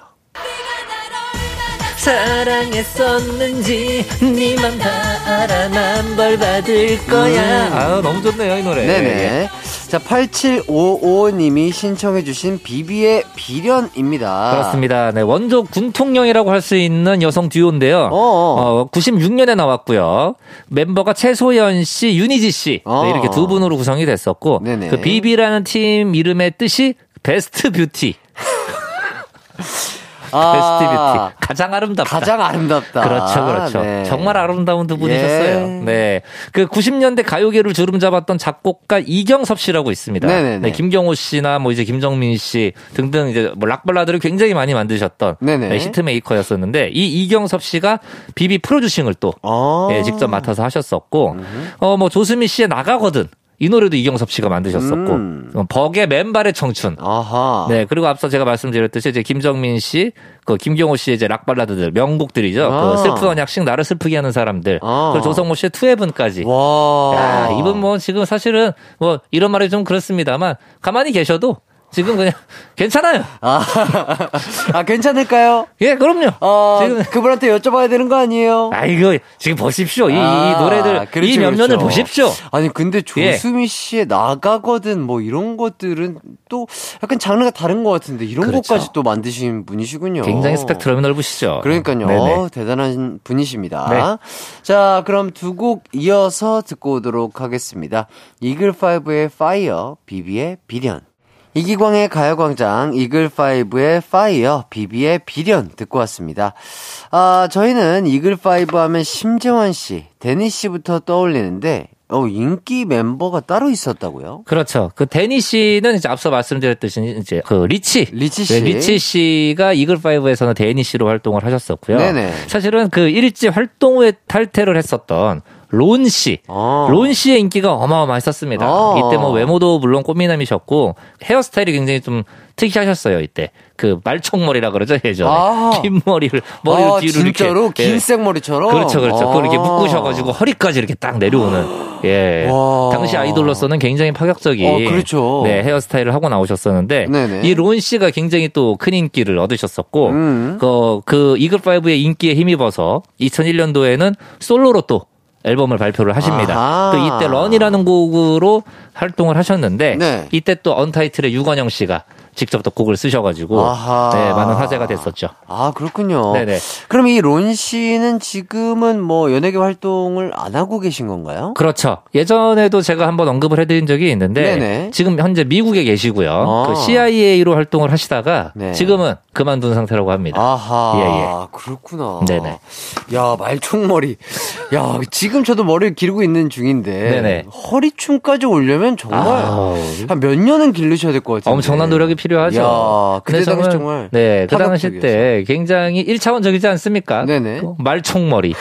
S7: 사랑했었는지 니만 다 알아 난벌 받을 거야.
S1: 음.
S7: 아 너무 좋네요 이 노래.
S1: 네네. 자, 8755님이 신청해주신 비비의 비련입니다.
S7: 그렇습니다. 네, 원조 군통령이라고 할 수 있는 여성 듀오인데요.
S1: 어어.
S7: 어, 96년에 나왔고요. 멤버가 최소연 씨, 윤희지 씨
S1: 어.
S7: 네, 이렇게 두 분으로 구성이 됐었고
S1: 네네.
S7: 그 비비라는 팀 이름의 뜻이 Best Beauty.
S1: 아,
S7: Best Beauty. 가장 아름답다.
S1: 가장 아름답다.
S7: 그렇죠, 그렇죠.
S1: 네.
S7: 정말 아름다운 두 분이셨어요.
S1: 예.
S7: 네. 그 90년대 가요계를 주름 잡았던 작곡가 이경섭 씨라고 있습니다.
S1: 네네네.
S7: 네, 김경호 씨나 뭐 이제 김정민 씨 등등 이제 뭐 락발라드를 굉장히 많이 만드셨던
S1: 네네.
S7: 네, hitmaker였었는데 이 이경섭 씨가 비비 producing을 또
S1: 어.
S7: 예, 직접 맡아서 하셨었고 어 뭐 조수미 씨의 나 가거든 이 노래도 이경섭 씨가 만드셨었고
S1: 음.
S7: 어, 버의 맨발의 청춘
S1: 아하.
S7: 네, 그리고 앞서 제가 말씀드렸듯이 이제 김정민 씨, 그 김경호 씨의 이제 락 발라드들 명곡들이죠.
S1: 아.
S7: 그 슬픈 언약식 나를 슬프게 하는 사람들.
S1: 아.
S7: 그리고 조성모 씨의 투애븐까지.
S1: 와.
S7: 야, 이분 뭐 지금 사실은 뭐 이런 말이 좀 그렇습니다만 가만히 계셔도 지금 그냥 괜찮아요.
S1: 아, 아, 괜찮을까요?
S7: 예, 그럼요.
S1: 어,
S7: 지금
S1: 그분한테 여쭤봐야 되는 거 아니에요?
S7: 아 이거 지금 보십시오. 이, 이
S1: 아,
S7: 노래들
S1: 그렇죠,
S7: 이 면면을
S1: 그렇죠.
S7: 보십시오.
S1: 아니 근데
S7: 예.
S1: 조수미 씨의 나가거든 뭐 이런 것들은 또 약간 장르가 다른 것 같은데 이런
S7: 그렇죠.
S1: 것까지 또 만드신 분이시군요.
S7: 굉장히 스펙트럼이 넓으시죠.
S1: 그러니까요.
S7: 네네.
S1: 어, 대단한 분이십니다.
S7: 네.
S1: 자, 그럼 두 곡 이어서 듣고 오도록 하겠습니다. 이글5의 Fire, 비비의 비련. 이기광의 가요광장, 이글5의 Fire, 비비의 비련 듣고 왔습니다. 아, 저희는 이글5 하면 심재원 씨, 데니 씨부터 떠올리는데, 어, 인기 멤버가 따로 있었다고요?
S7: 그렇죠. 그 데니 씨는 이제 앞서 말씀드렸듯이 이제 그 리치,
S1: 리치 씨.
S7: 네, 리치 씨가 이글5에서는 데니 씨로 활동을 하셨었고요.
S1: 네네.
S7: 사실은 그 1집 활동 후에 탈퇴를 했었던 론 씨.
S1: 어.
S7: 론 씨의 인기가 어마어마했었습니다.
S1: 어.
S7: 이때 뭐 외모도 물론 꽃미남이셨고 헤어스타일이 굉장히 좀 특이하셨어요, 이때. 그 말총머리라 그러죠, 예전에.
S1: 아.
S7: 긴 머리를 머리
S1: 아,
S7: 뒤로
S1: 진짜로?
S7: 이렇게
S1: 긴
S7: 예.
S1: 생머리처럼?
S7: 그렇죠, 그렇죠. 그걸 이렇게
S1: 아.
S7: 묶으셔가지고 허리까지 이렇게 딱 내려오는. 예.
S1: 와.
S7: 당시 아이돌로서는 굉장히 파격적인.
S1: 어, 그렇죠.
S7: 네, 헤어스타일을 하고 나오셨었는데. 이 론 씨가 굉장히 또 큰 인기를 얻으셨었고.
S1: 음.
S7: 그, 그 이글5의 인기에 힘입어서 2001년도에는 솔로로 또 앨범을 발표를 하십니다.
S1: 아하.
S7: 또 이때 런이라는 곡으로 활동을 하셨는데
S1: 네.
S7: 이때 또 언타이틀의 유건영 씨가 직접 또 곡을 쓰셔가지고
S1: 아하.
S7: 네, 많은 화제가 됐었죠.
S1: 아, 그렇군요.
S7: 네네.
S1: 그럼 이 론 씨는 지금은 뭐 연예계 활동을 안 하고 계신 건가요?
S7: 그렇죠. 예전에도 제가 한번 언급을 해드린 적이 있는데
S1: 네네.
S7: 지금 현재 미국에 계시고요.
S1: 아.
S7: 그 CIA로 활동을 하시다가
S1: 네.
S7: 지금은 그만둔 상태라고 합니다.
S1: 아하.
S7: 예,
S1: 그렇구나.
S7: 네네.
S1: 야, 말총머리. 야, 지금 저도 머리를 기르고 있는 중인데.
S7: 네네.
S1: 허리춤까지 오려면 정말. 한 몇 년은 기르셔야 될 것 같아요.
S7: 엄청난 노력이 필요하죠.
S1: 야, 그때 당시 정말.
S7: 네, 그 당시. 때 굉장히 1차원적이지 않습니까?
S1: 네네.
S7: 그 말총머리.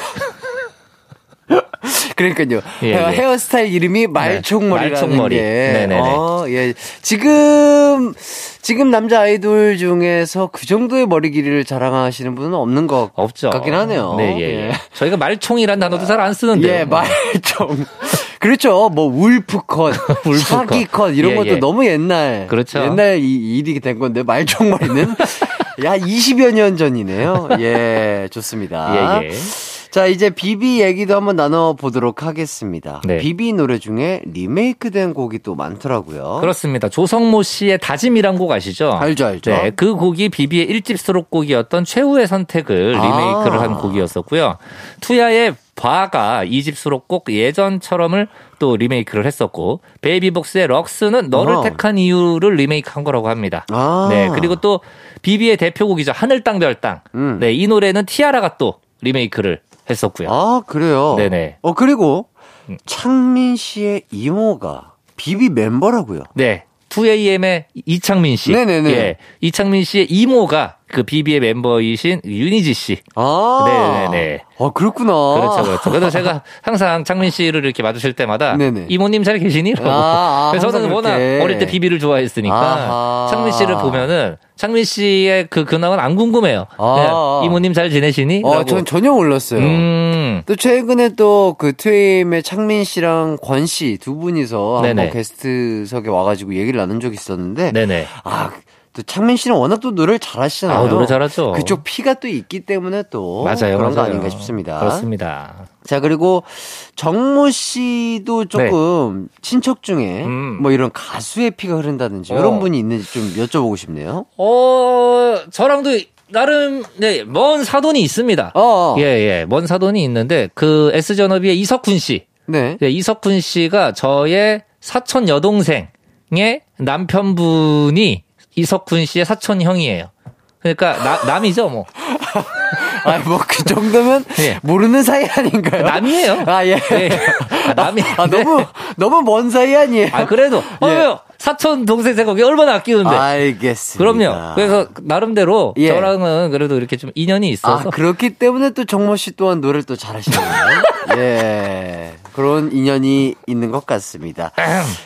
S1: 그러니까요.
S7: 예,
S1: 헤어,
S7: 예.
S1: 헤어스타일 이름이 말총머리라는
S7: 말총머리.
S1: 게.
S7: 네네네.
S1: 어, 예. 지금 지금 남자 아이돌 중에서 그 정도의 머리 길이를 자랑하시는 분은 없는 것
S7: 없죠.
S1: 같긴 하네요.
S7: 네, 예, 예.
S1: 예.
S7: 저희가 말총이란 단어도 잘 안 쓰는데.
S1: 예, 말총. 그렇죠. 뭐 울프컷,
S7: 울프컷.
S1: 사기컷 이런
S7: 예,
S1: 것도
S7: 예.
S1: 너무 옛날.
S7: 그렇죠.
S1: 옛날 이 일이 된 건데 말총머리는 야 20여 년 전이네요. 예, 좋습니다.
S7: 예, 예.
S1: 자, 이제 비비 얘기도 한번 나눠보도록 하겠습니다.
S7: 네.
S1: 비비 노래 중에 리메이크 된 곡이 또 많더라고요.
S7: 그렇습니다. 조성모 씨의 다짐이란 곡 아시죠?
S1: 알죠, 알죠.
S7: 네, 그 곡이 비비의 1집 수록곡이었던 최후의 선택을
S1: 아.
S7: 리메이크를 한 곡이었었고요. 투야의 봐가 2집 수록곡 예전처럼을 또 리메이크를 했었고 베이비복스의 럭스는 너를
S1: 어허.
S7: 택한 이유를 리메이크한 거라고 합니다.
S1: 아.
S7: 네, 그리고 또 비비의 대표곡이죠. 하늘 땅 별 땅.
S1: 음.
S7: 네, 이 노래는 티아라가 또 리메이크를 했었고요.
S1: 아, 그래요?
S7: 네네.
S1: 어, 그리고
S7: 음.
S1: 창민 씨의 이모가 비비 멤버라고요.
S7: 네. 2AM의 이창민 씨.
S1: 네네네.
S7: 예. 이창민 씨의 이모가 그 비비의 멤버이신 윤희지 씨.
S1: 아.
S7: 네네네.
S1: 아, 그렇구나.
S7: 그렇죠, 그렇죠. 그래서 제가 항상 창민 씨를 이렇게 마주칠 때마다
S1: 네네.
S7: 이모님 잘 계시니? 라고.
S1: 아, 아,
S7: 그래서 저는 워낙
S1: 그렇게.
S7: 어릴 때 비비를 좋아했으니까
S1: 아하.
S7: 창민 씨를 보면은 창민 씨의 그 근황은 안 궁금해요.
S1: 아.
S7: 이모님 잘 지내시니?
S1: 어,
S7: 라고.
S1: 전 전혀 몰랐어요.
S7: 음.
S1: 또 최근에 또 그 트웨임의 창민 씨랑 권 씨 두 분이서
S7: 네네.
S1: 한번 게스트석에 와가지고 얘기를 나눈 적이 있었는데
S7: 네네.
S1: 아, 또 창민 씨는 워낙 또 노래를 잘하시잖아요.
S7: 아, 노래 잘하죠.
S1: 그쪽 피가 또 있기 때문에 또
S7: 맞아요.
S1: 그런 거
S7: 맞아요.
S1: 아닌가 싶습니다.
S7: 그렇습니다.
S1: 자, 그리고 정모 씨도 조금 친척 중에
S7: 네. 음.
S1: 뭐 이런 가수의 피가 흐른다든지
S7: 어.
S1: 이런 분이 있는지 좀 여쭤보고 싶네요.
S7: 어, 저랑도 나름 네, 먼 사돈이 있습니다.
S1: 어.
S7: 예, 예. 먼 사돈이 있는데 그 S 전업의 이석훈 씨.
S1: 네.
S7: 네, 이석훈 씨가 저의 사촌 여동생의 남편분이 이석훈 씨의 사촌 형이에요. 그러니까 나- 남이죠, 뭐.
S1: 아, 뭐그 정도면
S7: 예.
S1: 모르는 사이 아닌가요?
S7: 남이에요.
S1: 아, 예.
S7: 네. 아, 남이.
S1: 아,
S7: 네.
S1: 너무 너무 먼 사이 아니에요?
S7: 아, 그래도 어,
S1: 예.
S7: 왜요? 사촌 동생 생각이 얼마나 아끼는데.
S1: 알겠습니다.
S7: 그럼요. 그래서 나름대로
S1: 예.
S7: 저랑은 그래도 이렇게 좀 인연이
S1: 아,
S7: 있어서
S1: 그렇기 때문에 또 정모 씨 또한 노래를 또 잘하시네요. 예. 그런 인연이 있는 것 같습니다.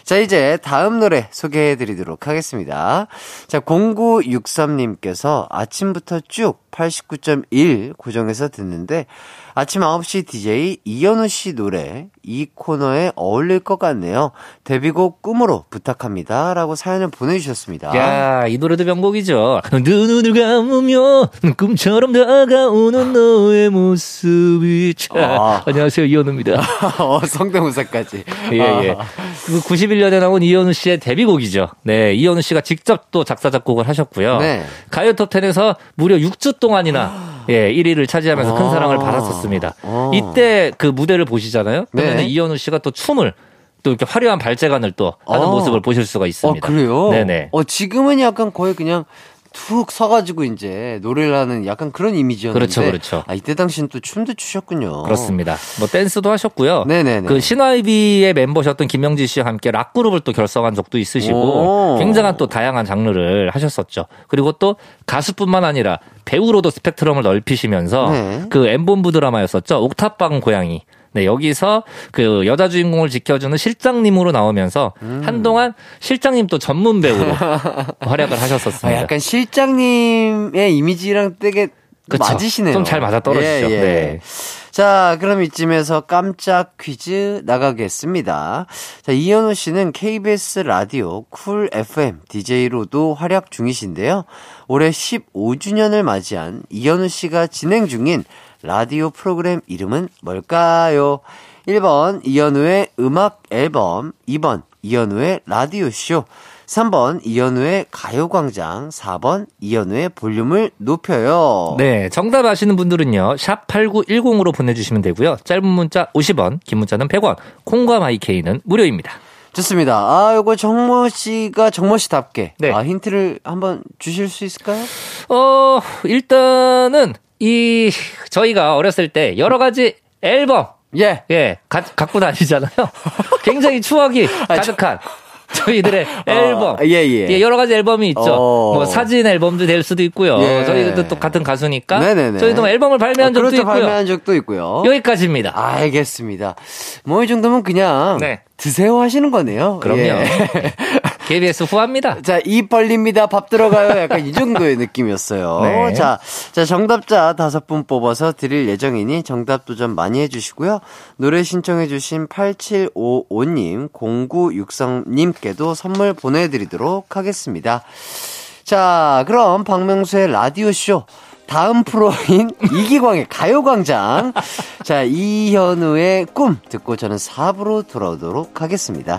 S1: 자, 이제 다음 노래 소개해 드리도록 하겠습니다. 자, 0963님께서 아침부터 쭉89.1 고정해서 듣는데 아침 9시 DJ 이현우 씨 노래 이 코너에 어울릴 것 같네요. 데뷔곡 꿈으로 부탁합니다. 라고 사연을 보내주셨습니다.
S7: 야, 이 노래도 명곡이죠. 눈을 감으면 꿈처럼 다가오는 너의 모습이 참.
S1: 아.
S7: 안녕하세요, 이현우입니다.
S1: 어, 성대모사까지.
S7: 예, 예.
S1: 아.
S7: 그 91년에 나온 이현우 씨의 데뷔곡이죠. 네, 이현우 씨가 직접 또 작사, 작곡을 하셨고요.
S1: 네.
S7: 가요 톱10에서 무려 6주 동안이나 예, 1위를 차지하면서 큰
S1: 아.
S7: 사랑을 받았었습니다.
S1: 아.
S7: 이때 그 무대를 보시잖아요. 그러면
S1: 네.
S7: 이현우 씨가 또 춤을 또 이렇게 화려한 발재간을 또 하는
S1: 아.
S7: 모습을 보실 수가
S1: 어,
S7: 있습니다.
S1: 그래요?
S7: 네네.
S1: 어, 지금은 약간 거의 그냥 툭 서가지고 이제 노래를 하는 약간 그런 이미지였는데.
S7: 그렇죠, 그렇죠.
S1: 아, 이때 당시는 또 춤도 추셨군요.
S7: 그렇습니다. 뭐 댄스도 하셨고요.
S1: 네네네.
S7: 그 신화이비의 멤버셨던 김명지 씨와 함께 락 그룹을 또 결성한 적도 있으시고
S1: 오.
S7: 굉장한 또 다양한 장르를 하셨었죠. 그리고 또 가수뿐만 아니라 배우로도 스펙트럼을 넓히시면서
S1: 네.
S7: 그 엠본부 드라마였었죠. 옥탑방 고양이. 네, 여기서 그 여자 주인공을 지켜주는 실장님으로 나오면서
S1: 음.
S7: 한동안 실장님 또 전문 배우로 활약을
S1: 아,
S7: 하셨었습니다.
S1: 약간 실장님의 이미지랑 되게
S7: 그쵸.
S1: 맞으시네요.
S7: 좀 잘 맞아 떨어지죠.
S1: 예, 예.
S7: 네.
S1: 자, 그럼 이쯤에서 깜짝 퀴즈 나가겠습니다. 자, 이현우 씨는 KBS 라디오 쿨 FM DJ로도 활약 중이신데요. 올해 15주년을 맞이한 이현우 씨가 진행 중인 라디오 프로그램 이름은 뭘까요? 1번 이현우의 음악 앨범, 2번 이현우의 라디오쇼, 3번 이현우의 가요광장, 4번 이현우의 볼륨을 높여요.
S7: 네, 정답 아시는 분들은요. 샵 8910으로 보내주시면 되고요. 짧은 문자 50원, 긴 문자는 100원, 콩과 마이케이는 무료입니다.
S1: 좋습니다. 아, 요거 정모 씨가 정모 씨답게
S7: 네.
S1: 아, 힌트를 한번 주실 수 있을까요?
S7: 어, 일단은 이 저희가 어렸을 때 여러 가지 앨범
S1: 예.
S7: 예, 가, 갖고 다니잖아요. 굉장히 추억이 가득한 저희들의 앨범.
S1: 예, 예.
S7: 여러 가지 앨범이 있죠.
S1: 어.
S7: 뭐 사진 앨범도 될 수도 있고요.
S1: 예.
S7: 저희도 또 같은 가수니까
S1: 네네네.
S7: 저희도 뭐 앨범을 발매한
S1: 어,
S7: 적도
S1: 그렇죠,
S7: 있고요.
S1: 발매한 적도 있고요.
S7: 여기까지입니다.
S1: 알겠습니다. 뭐 이 정도면 그냥
S7: 네.
S1: 드세요 하시는 거네요.
S7: 그럼요.
S1: 예.
S7: KBS 후합니다.
S1: 자, 입 벌립니다. 밥 들어가요. 약간 이 정도의 느낌이었어요.
S7: 네.
S1: 자, 자, 정답자 다섯 분 뽑아서 드릴 예정이니 정답 도전 많이 해주시고요. 노래 신청해주신 8755님, 0963님께도 선물 보내드리도록 하겠습니다. 자, 그럼 박명수의 라디오쇼. 다음 프로인 이기광의 가요광장. 자, 이현우의 꿈 듣고 저는 4부로 돌아오도록 하겠습니다.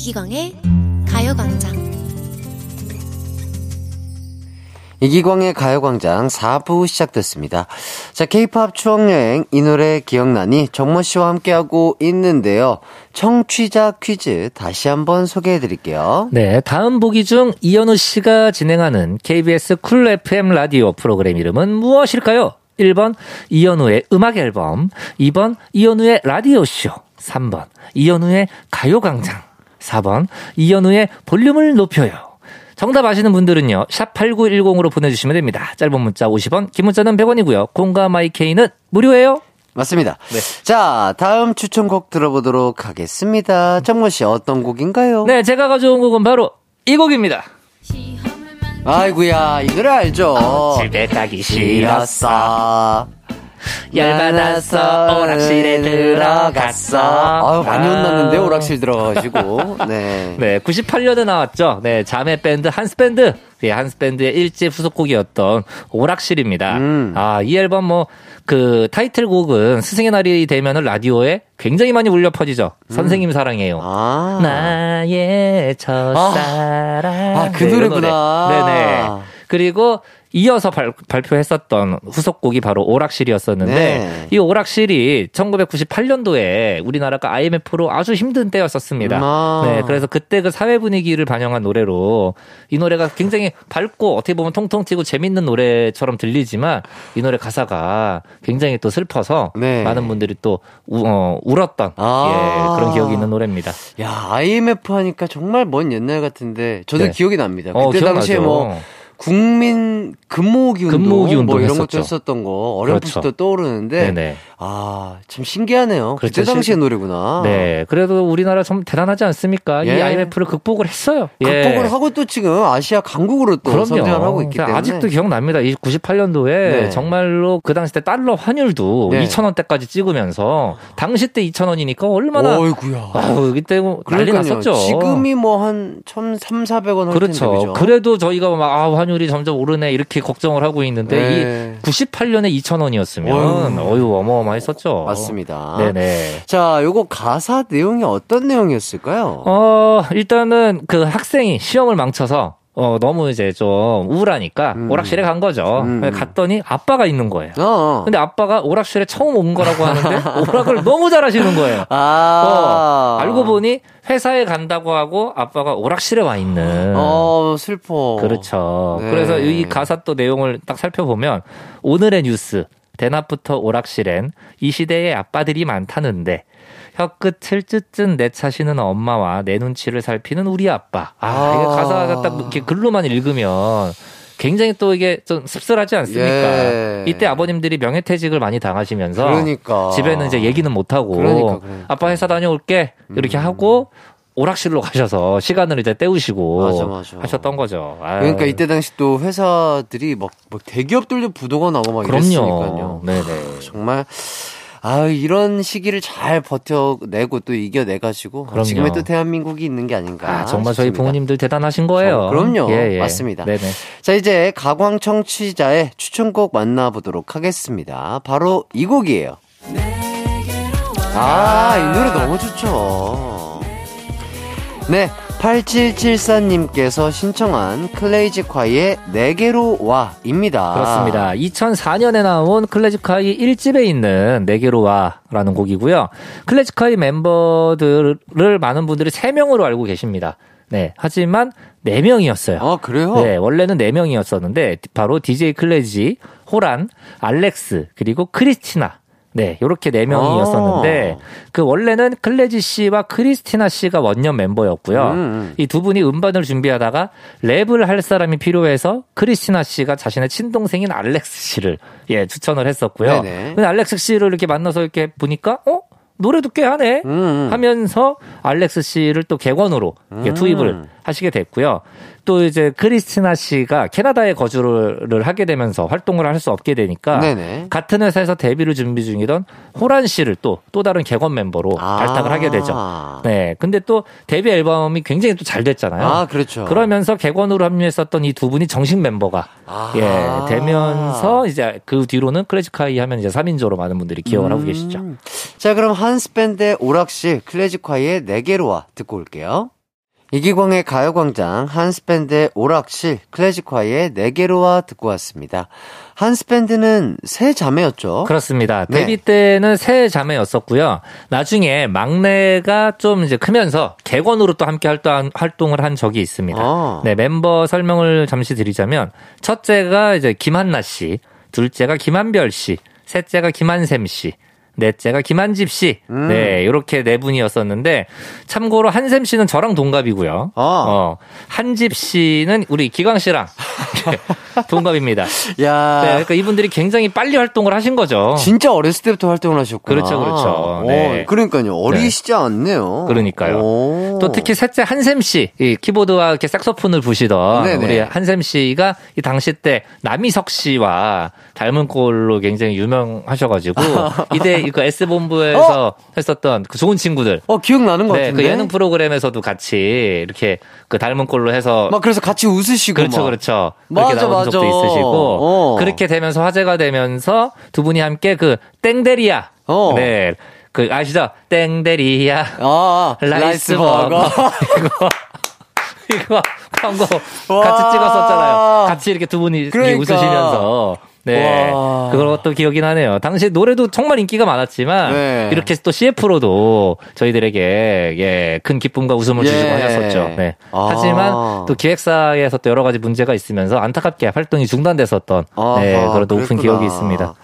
S3: 이기광의 가요광장
S1: 이기광의 가요광장 4부 시작됐습니다. 자, 케이팝 추억여행 이 노래 기억나니 정모 씨와 함께하고 있는데요. 청취자 퀴즈 다시 한번 소개해 드릴게요.
S7: 네, 다음 보기 중 이현우 씨가 진행하는 KBS 쿨 FM 라디오 프로그램 이름은 무엇일까요? 1번 이현우의 음악 앨범, 2번 이현우의 라디오 쇼, 3번 이현우의 가요광장, 4번 이현우의 볼륨을 높여요. 정답 아시는 분들은요. 샵 8910으로 보내주시면 됩니다. 짧은 문자 50원, 긴 문자는 100원이고요. 공과 마이케이는 무료예요.
S1: 맞습니다. 자, 다음 추천곡 들어보도록 하겠습니다. 정모 씨 어떤 곡인가요?
S7: 네, 제가 가져온 곡은 바로 이 곡입니다.
S1: 아이구야, 이 노래 알죠?
S7: 집에 가기
S1: 싫었어.
S7: 열받아서 오락실에 들어갔어.
S1: 아유, 많이
S7: 아.
S1: 혼났는데, 오락실 들어가가지고. 네.
S7: 네, 98년에 나왔죠. 네, 자매 밴드 한스 밴드. 예, 한스 밴드의 일집 후속곡이었던 오락실입니다.
S1: 음.
S7: 아, 이 앨범 뭐, 그 타이틀곡은 스승의 날이 되면은 라디오에 굉장히 많이 울려 퍼지죠. 선생님 사랑해요.
S1: 음. 아.
S7: 나의 첫사랑.
S1: 아, 그
S7: 네, 이
S1: 노래구나.
S7: 노래. 네네. 그리고 이어서 발, 발표했었던 후속곡이 바로 오락실이었었는데
S1: 네.
S7: 이 오락실이 1998년도에 우리나라가 IMF로 아주 힘든 때였었습니다.
S1: 음, 아.
S7: 네, 그래서 그때 그 사회 분위기를 반영한 노래로 이 노래가 굉장히 밝고 어떻게 보면 통통 튀고 재밌는 노래처럼 들리지만 이 노래 가사가 굉장히 또 슬퍼서
S1: 네.
S7: 많은 분들이 또 우, 어, 울었던
S1: 아.
S7: 예, 그런 기억이 있는 노래입니다.
S1: 야, IMF 하니까 정말 먼 옛날 같은데, 저도
S7: 네.
S1: 기억이 납니다.
S7: 어,
S1: 그때 당시에
S7: 기억나죠.
S1: 뭐, 국민 근무기 운동,
S7: 근무기 운동
S1: 뭐 이런 것도
S7: 했었죠.
S1: 했었던 거 어렴풋이
S7: 그렇죠.
S1: 또 떠오르는데
S7: 네네.
S1: 아 참 신기하네요.
S7: 그렇죠.
S1: 그때 당시의
S7: 실-
S1: 노래구나.
S7: 네, 그래도 우리나라 좀 대단하지 않습니까? 이
S1: 예.
S7: IMF를 극복을 했어요. 예.
S1: 극복을 하고 또 지금 아시아 강국으로 또
S7: 그럼요.
S1: 성장을 하고 있기 때문에
S7: 아직도 기억납니다. 이 98년도에
S1: 네.
S7: 정말로 그 당시 때 달러 환율도
S1: 네.
S7: 2,000원대까지 찍으면서 당시 때 2,000원이니까 얼마나
S1: 어이구야.
S7: 아우 그때 뭐 난리
S1: 그러니까요.
S7: 났었죠.
S1: 지금이 뭐 한 1,300원 할
S7: 그렇죠.
S1: 텐데 그죠?
S7: 그래도 저희가 막 아, 환율 이 점점 오르네 이렇게 걱정을 하고 있는데
S1: 네.
S7: 이 98년에 2,000원이었으면
S1: 어휴.
S7: 어유 어마어마했었죠.
S1: 맞습니다.
S7: 네네.
S1: 자, 요거 가사 내용이 어떤 내용이었을까요?
S7: 어, 일단은 그 학생이 시험을 망쳐서 어, 너무 이제 좀 우울하니까
S1: 음.
S7: 오락실에 간 거죠.
S1: 음.
S7: 갔더니 아빠가 있는 거예요.
S1: 어.
S7: 근데 아빠가 오락실에 처음 온 거라고 하는데 오락을 너무 잘하시는 거예요.
S1: 아.
S7: 어, 알고 보니 회사에 간다고 하고 아빠가 오락실에 와 있는.
S1: 어, 슬퍼.
S7: 그렇죠.
S1: 네.
S7: 그래서 이 가사 또 내용을 딱 살펴보면 오늘의 뉴스 대낮부터 오락실엔 이 시대의 아빠들이 많다는데 혀끝을 찢은 내차시는 엄마와 내 눈치를 살피는 우리 아빠. 아,
S1: 아.
S7: 이게 가사가 딱 이렇게 글로만 읽으면 굉장히 또 이게 좀 씁쓸하지 않습니까?
S1: 예.
S7: 이때 아버님들이 명예퇴직을 많이 당하시면서
S1: 그러니까.
S7: 집에는 이제 얘기는 못 하고
S1: 그러니까, 그러니까.
S7: 아빠 회사 다녀올게 이렇게 하고 오락실로 가셔서 시간을 이제 때우시고
S1: 맞아, 맞아.
S7: 하셨던 거죠. 아유.
S1: 그러니까 이때 당시 또 회사들이 막, 막 대기업들도 부도가 나고 막
S7: 그럼요.
S1: 이랬으니까요.
S7: 네네.
S1: 정말 아 이런 시기를 잘 버텨내고 또 이겨내가지고
S7: 그럼요.
S1: 지금의 또 대한민국이 있는 게 아닌가.
S7: 아, 정말 저희
S1: 싶습니다.
S7: 부모님들 대단하신 거예요.
S1: 어, 그럼요.
S7: 예, 예.
S1: 맞습니다.
S7: 네네.
S1: 자 이제 가광 청취자의 추천곡 만나보도록 하겠습니다. 바로 이 곡이에요. 아이 노래 너무 좋죠. 네. 8774님께서 신청한 클래지콰이의 내게로 와입니다.
S7: 그렇습니다. 2004년에 나온 클래지콰이 1집에 있는 내게로 와라는 곡이고요. 클래지콰이 멤버들을 많은 분들이 3명으로 알고 계십니다. 네. 하지만 4명이었어요.
S1: 아 그래요?
S7: 네, 원래는 4명이었었는데 바로 DJ 클래지, 호란, 알렉스, 그리고 크리스티나. 네, 요렇게 4명이었었는데
S1: 아.
S7: 그 원래는 클래지 씨와 크리스티나 씨가 원년 멤버였고요.
S1: 음.
S7: 이두 분이 음반을 준비하다가 랩을 할 사람이 필요해서 크리스티나 씨가 자신의 친동생인 알렉스 씨를 예, 추천을 했었고요.
S1: 네네.
S7: 근데 알렉스 씨를 이렇게 만나서 이렇게 보니까 어? 노래도 꽤 하네.
S1: 음.
S7: 하면서 알렉스 씨를 또 객원으로
S1: 음.
S7: 투입을 하시게 됐고요. 또 이제 크리스티나 씨가 캐나다에 거주를 하게 되면서 활동을 할 수 없게 되니까
S1: 네네.
S7: 같은 회사에서 데뷔를 준비 중이던 호란 씨를 또또 다른 객원 멤버로
S1: 아.
S7: 발탁을 하게 되죠. 네. 근데 또 데뷔 앨범이 굉장히 또 잘 됐잖아요.
S1: 아 그렇죠.
S7: 그러면서 객원으로 합류했었던 이 두 분이 정식 멤버가
S1: 아.
S7: 예, 되면서 이제 그 뒤로는 클래지콰이 하면 이제 3인조로 많은 분들이 기억을 하고 계시죠.
S1: 음. 자, 그럼 한스밴드의 오락실 클래지콰이의 내게로 와 듣고 올게요. 이기광의 가요광장 한스밴드의 오락실 클래식화의 네개로와 듣고 왔습니다. 한스밴드는 세 자매였죠?
S7: 그렇습니다.
S1: 네.
S7: 데뷔 때는 세 자매였었고요. 나중에 막내가 좀 이제 크면서 객원으로 또 함께 활동, 활동을 한 적이 있습니다.
S1: 아.
S7: 네, member 설명을 잠시 드리자면 첫째가 이제 김한나 씨, 둘째가 김한별 씨, 셋째가 김한샘 씨, 넷째가 김한집 씨.
S1: 음.
S7: 네, 이렇게 네 분이었었는데 참고로 한샘 씨는 저랑 동갑이고요.
S1: 아.
S7: 어, 한집 씨는 우리 기광 씨랑 동갑입니다.
S1: 야
S7: 네, 그러니까 이분들이 굉장히 빨리 활동을 하신 거죠.
S1: 진짜 어렸을 때부터 활동을 하셨구나.
S7: 그렇죠, 그렇죠.
S1: 오,
S7: 네.
S1: 그러니까요. 어리시지 않네요.
S7: 그러니까요.
S1: 오.
S7: 또 특히 셋째 한샘 씨, 이 키보드와 이렇게 색소폰을 부시던
S1: 네네.
S7: 우리 한샘 씨가 이 당시 때 남희석 씨와 닮은 꼴로 굉장히 유명하셔가지고 이때 그 S 본부에서 했었던 그 좋은 친구들.
S1: 어, 기억나는 것
S7: 네,
S1: 같은데.
S7: 그 예능 프로그램에서도 같이 이렇게 그 닮은 꼴로 해서
S1: 막 그래서 같이 웃으시고.
S7: 그렇죠,
S1: 막.
S7: 그렇죠. 그렇게
S1: 맞아,
S7: 나온 적도
S1: 맞아.
S7: 있으시고
S1: 어.
S7: 그렇게 되면서 화제가 되면서 두 분이 함께 그 땡데리아,
S1: 어.
S7: 네, 그 아시죠? 땡데리아
S1: 아, 라이스 버거.
S7: 이거 이거 광고
S1: 와.
S7: 같이 찍었었잖아요. 같이 이렇게 두 분이
S1: 그러니까.
S7: 웃으시면서. 네.
S1: 와.
S7: 그것도 기억이 나네요. 당시 노래도 정말 인기가 많았지만
S1: 네.
S7: 이렇게 또 CF로도 저희들에게 예, 큰 기쁨과 웃음을
S1: 예.
S7: 주시고 하셨었죠. 네.
S1: 아.
S7: 하지만 또 기획사에서 또 여러 가지 문제가 있으면서 안타깝게 활동이 중단됐었던 네,
S1: 아하,
S7: 그런 높은. 기억이 있습니다.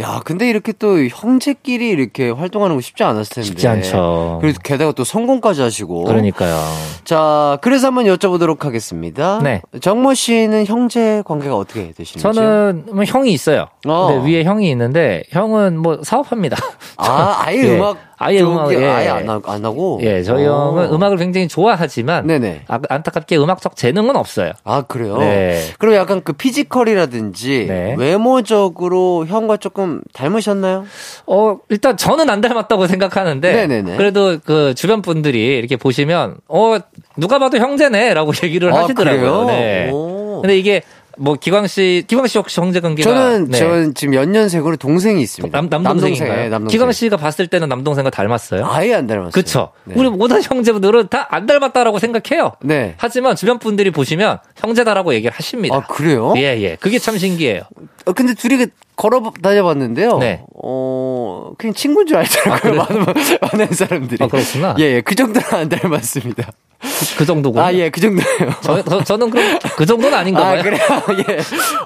S1: 야, 근데 이렇게 또 형제끼리 이렇게 활동하는 거 쉽지 않았을 텐데.
S7: 쉽지 않죠.
S1: 그리고 게다가 또 성공까지 하시고.
S7: 그러니까요.
S1: 자, 그래서 한번 여쭤보도록 하겠습니다.
S7: 네.
S1: 정모 씨는 형제 관계가 어떻게 되시는지?
S7: 저는 뭐 형이 있어요.
S1: 어.
S7: 근데 위에 형이 있는데 형은 뭐 사업합니다.
S1: 아, 아예
S7: 예.
S1: 음악
S7: 아예 음악, 예.
S1: 아예 안, 하, 안 하고.
S7: 예, 저희
S1: 어.
S7: 형은 음악을 굉장히 좋아하지만
S1: 네네.
S7: 아, 안타깝게 음악적 재능은 없어요.
S1: 아, 그래요?
S7: 네.
S1: 그럼 약간 그 피지컬이라든지
S7: 네.
S1: 외모적으로 형과 조금 닮으셨나요?
S7: 어, 일단 저는 안 닮았다고 생각하는데
S1: 네네네.
S7: 그래도 그 주변 분들이 이렇게 보시면 어, 누가 봐도 형제네라고 얘기를
S1: 아,
S7: 하시더라고요.
S1: 그래요?
S7: 네.
S1: 오.
S7: 근데 이게 뭐 기광 씨, 기광 씨 혹시 형제 관계가
S1: 저는
S7: 네.
S1: 저는 지금 연년생으로 동생이 있습니다.
S7: 남, 남동생인가요?
S1: 남동생, 예, 남동생.
S7: 기광 씨가 봤을 때는 남동생과 닮았어요?
S1: 아예 안 닮았어요.
S7: 그쵸.
S1: 네.
S7: 우리 모든 형제분들은 다 안 닮았다라고 생각해요.
S1: 네.
S7: 하지만 주변 분들이 보시면 형제다라고 얘기를 하십니다.
S1: 아 그래요?
S7: 예, 예. 그게 참 신기해요.
S1: 어, 근데 둘이 그 걸어 다녀봤는데요.
S7: 네.
S1: 어, 그냥 친구인 줄 알더라고요. 많은, 많은 사람들이.
S7: 아, 그렇구나.
S1: 예, 예. 그 정도는 안 닮았습니다.
S7: 그 정도고.
S1: 아, 예, 그 정도예요.
S7: 저, 저, 는 그럼 그 정도는 아닌가 봐요.
S1: 아, 그래요? 예.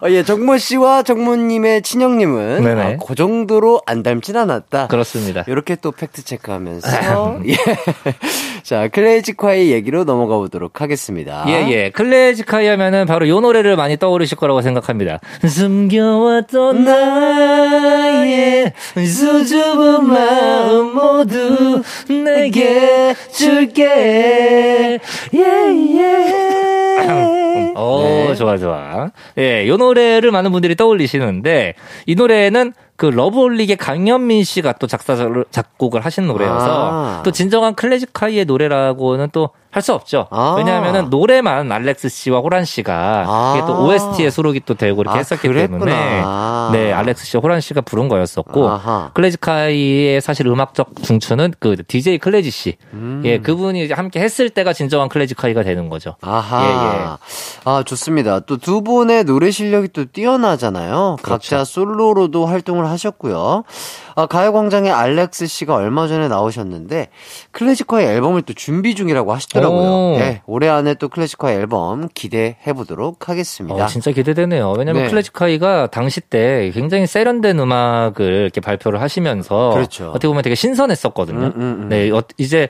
S1: 어, 예, 정모 씨와 정모님의 친형님은
S7: 네네.
S1: 아, 그 정도로 안 닮진 않았다.
S7: 그렇습니다.
S1: 이렇게 또 팩트 체크하면서 예. 자, 클래지콰이 얘기로 넘어가 보도록 하겠습니다.
S7: 예, 예. 클래지콰이 하면은 바로 요 노래를 많이 떠오르실 거라고 생각합니다. 숨겨 왔던 나의 수줍은 마음 모두 내게 줄게. 예, 예. 오,
S1: 네.
S7: 좋아, 좋아. 예, 요 노래를 많은 분들이 떠올리시는데, 이 노래는 그 러브홀릭의 강현민 씨가 또 작사, 작곡을 하신 노래여서,
S1: 아.
S7: 또 진정한 클래식하이의 노래라고는 또 할 수 없죠.
S1: 아.
S7: 왜냐하면은 노래만 알렉스 씨와 호란 씨가
S1: 아.
S7: 이게 또 OST에 수록이 또 되고 이렇게
S1: 아,
S7: 했었기
S1: 그랬구나.
S7: 때문에 네 알렉스 씨, 호란 씨가 부른 거였었고
S1: 아하.
S7: 클래지콰이의 사실 음악적 중추는 그 DJ 클래지 씨,
S1: 음.
S7: 예 그분이 함께 했을 때가 진정한 클래지콰이가 되는 거죠.
S1: 아하.
S7: 예,
S1: 아, 좋습니다. 또 두 분의 노래 실력이 또 뛰어나잖아요.
S7: 그렇죠.
S1: 각자 솔로로도 활동을 하셨고요. 아, 가요광장에 알렉스 씨가 얼마 전에 나오셨는데, 클래지콰이 앨범을 또 준비 중이라고 하시더라고요.
S7: 오.
S1: 예, 올해 안에 또 클래지콰이 앨범 기대해 보도록 하겠습니다.
S7: 어, 진짜 기대되네요. 왜냐면
S1: 네.
S7: 클래지콰이가 당시 때 굉장히 세련된 음악을 이렇게 발표를 하시면서
S1: 그렇죠.
S7: 어떻게 보면 되게 신선했었거든요.
S1: 음, 음, 음.
S7: 네, 어, 이제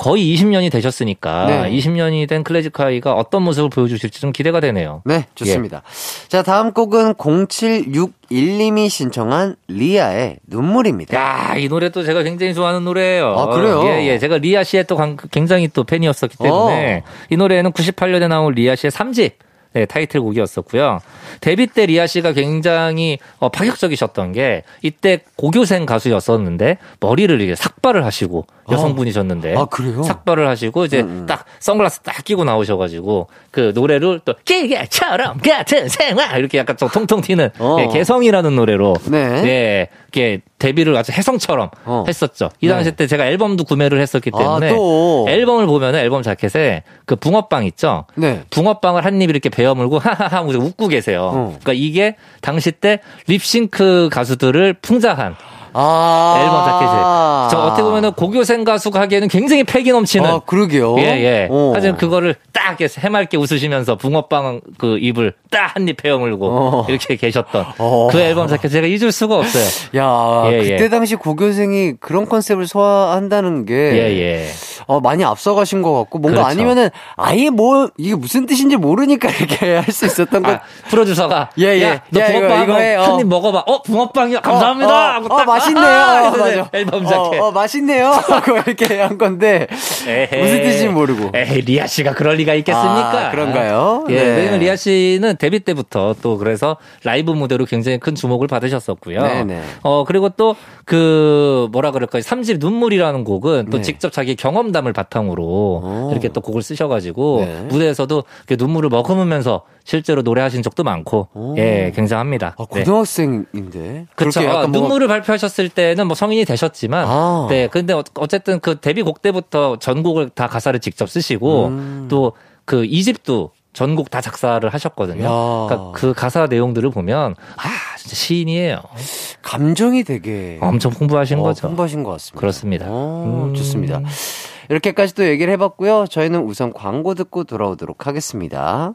S7: 거의 20년이 되셨으니까
S1: 네.
S7: 20년이 된 클래지콰이가 어떤 모습을 보여주실지 좀 기대가 되네요.
S1: 네, 좋습니다. 자, 다음 곡은 0761님이 신청한 리아의 눈물입니다.
S7: 야, 이 노래도 제가 굉장히 좋아하는 노래예요.
S1: 아, 그래요?
S7: 예, 예. 제가 리아 씨의 또 관- 굉장히 또 팬이었었기 때문에 이 노래는 98년에 나온 리아 씨의 3집 네, 타이틀곡이었었고요. 데뷔 때 리아 씨가 굉장히 어, 파격적이셨던 게 이때 고교생 가수였었는데 머리를 이게 삭발을 하시고 여성분이셨는데
S1: 아, 그래요?
S7: 삭발을 하시고 이제
S1: 음, 음.
S7: 딱 선글라스 딱 끼고 나오셔가지고 그 노래를 또 기계처럼 같은 생활 이렇게 약간 좀 통통 튀는
S1: 어.
S7: 예, 개성이라는 노래로
S1: 네.
S7: 네, 이렇게 데뷔를 아주 혜성처럼
S1: 어.
S7: 했었죠. 이
S1: 네.
S7: 당시 때 제가 앨범도 구매를 했었기
S1: 아,
S7: 때문에
S1: 또.
S7: 앨범을 보면 앨범 자켓에 그 붕어빵 있죠.
S1: 네.
S7: 붕어빵을 한 입 이렇게 베어 물고 하하하 웃고 계세요.
S1: 어.
S7: 그러니까 이게 당시 때 립싱크 가수들을 풍자한
S1: 아.
S7: 앨범 자켓이. 저 어떻게 보면은 고교생 가수가 하기에는 굉장히 패기 넘치는.
S1: 아, 그러게요.
S7: 예, 예.
S1: 어.
S7: 하지만 그거를 딱 해맑게 웃으시면서 붕어빵 그 입을 딱 한입 베어 물고
S1: 어.
S7: 이렇게 계셨던
S1: 어.
S7: 그 앨범 자켓 제가 잊을 수가 없어요.
S1: 야,
S7: 예,
S1: 그때
S7: 예.
S1: 당시 고교생이 그런 컨셉을 소화한다는 게
S7: 예, 예.
S1: 어, 많이 앞서가신 것 같고 뭔가
S7: 그렇죠.
S1: 아니면은 아예 뭐 이게 무슨 뜻인지 모르니까 이렇게 할 수 있었던 것.
S7: 아, 프로듀서가
S1: 예, 예.
S7: 야, 너
S1: 야, 이거,
S7: 붕어빵
S1: 이거 해, 어.
S7: 한입 먹어봐. 어, 붕어빵이야. 감사합니다.
S1: 어,
S7: 하고
S1: 어,
S7: 딱,
S1: 맛있네요.
S7: 아,
S1: 어, 맞아.
S7: 앨범
S1: 어,
S7: 자켓.
S1: 어, 맛있네요. 하고 이렇게 한 건데
S7: 에헤이.
S1: 무슨 뜻인지 모르고.
S7: 에이, 리아 씨가 그럴 리가 있겠습니까?
S1: 아, 그런가요?
S7: 예,
S1: 네.
S7: 왜냐면 리아 씨는 데뷔 때부터 또 그래서 라이브 무대로 굉장히 큰 주목을 받으셨었고요.
S1: 네네.
S7: 어, 그리고 또 그 뭐라 그럴까요? 삼집 눈물이라는 곡은 또
S1: 네.
S7: 직접 자기 경험담을 바탕으로
S1: 오.
S7: 이렇게 또 곡을 쓰셔가지고
S1: 네.
S7: 무대에서도 눈물을 머금으면서 실제로 노래하신 적도 많고
S1: 오.
S7: 예, 굉장합니다.
S1: 아,
S7: 네.
S1: 고등학생인데.
S7: 그렇죠.
S1: 그렇게
S7: 아,
S1: 뭔가-
S7: 눈물을 발표하셨을 때는 뭐 성인이 되셨지만,
S1: 아.
S7: 네. 근데 어- 어쨌든 그 데뷔곡 때부터 전곡을 다 가사를 직접 쓰시고,
S1: 음.
S7: 또그 이집도 전곡 다 작사를 하셨거든요.
S1: 야.
S7: 그러니까 그 가사 내용들을 보면, 아, 진짜 시인이에요.
S1: 감정이 되게
S7: 엄청 풍부하신
S1: 어,
S7: 거죠.
S1: 풍부하신 것 같습니다.
S7: 그렇습니다.
S1: 어,
S7: 음.
S1: 좋습니다. 이렇게까지 또 얘기를 해봤고요. 저희는 우선 광고 듣고 돌아오도록 하겠습니다.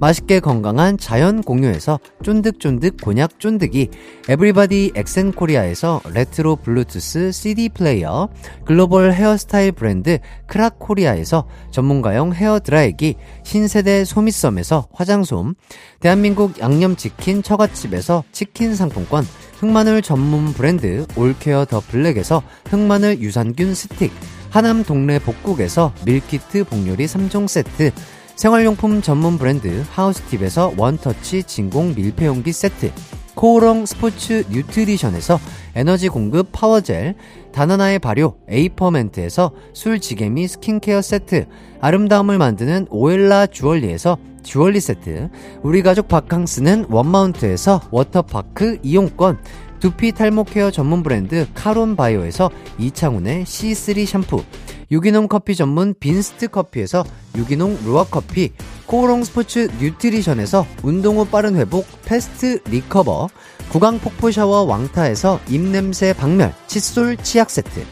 S1: 맛있게 건강한 자연 공유에서 쫀득쫀득 곤약 쫀득이, 에브리바디 엑센코리아에서 레트로 블루투스 CD 플레이어, 글로벌 헤어스타일 브랜드 크라코리아에서 전문가용 헤어 드라이기, 신세대 소미썸에서 화장솜, 대한민국 양념치킨 처갓집에서 치킨 상품권, 흑마늘 전문 브랜드 올케어 더 블랙에서 흑마늘 유산균 스틱, 하남 동네 복국에서 밀키트 복요리 3종 세트, 생활용품 전문 브랜드 하우스팁에서 원터치 진공 밀폐용기 세트, 코오롱 스포츠 뉴트리션에서 에너지 공급 파워젤, 다나나의 발효 에이퍼멘트에서 술지개미 스킨케어 세트, 아름다움을 만드는 오엘라 주얼리에서 주얼리 세트, 우리 가족 바캉스는 원마운트에서 워터파크 이용권, 두피 탈모 케어 전문 브랜드 카론 바이오에서 이창훈의 C3 샴푸, 유기농 커피 전문 빈스트 커피에서 유기농 루아 커피, 코오롱 스포츠 뉴트리션에서 운동 후 빠른 회복 패스트 리커버, 구강 폭포 샤워 왕타에서 입냄새 박멸 칫솔 치약 세트,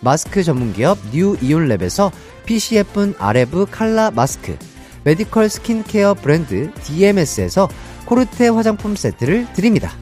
S1: 마스크 전문 기업 뉴 이온랩에서 핏이 예쁜 아레브 칼라 마스크, 메디컬 스킨케어 브랜드 DMS에서 코르테 화장품 세트를 드립니다.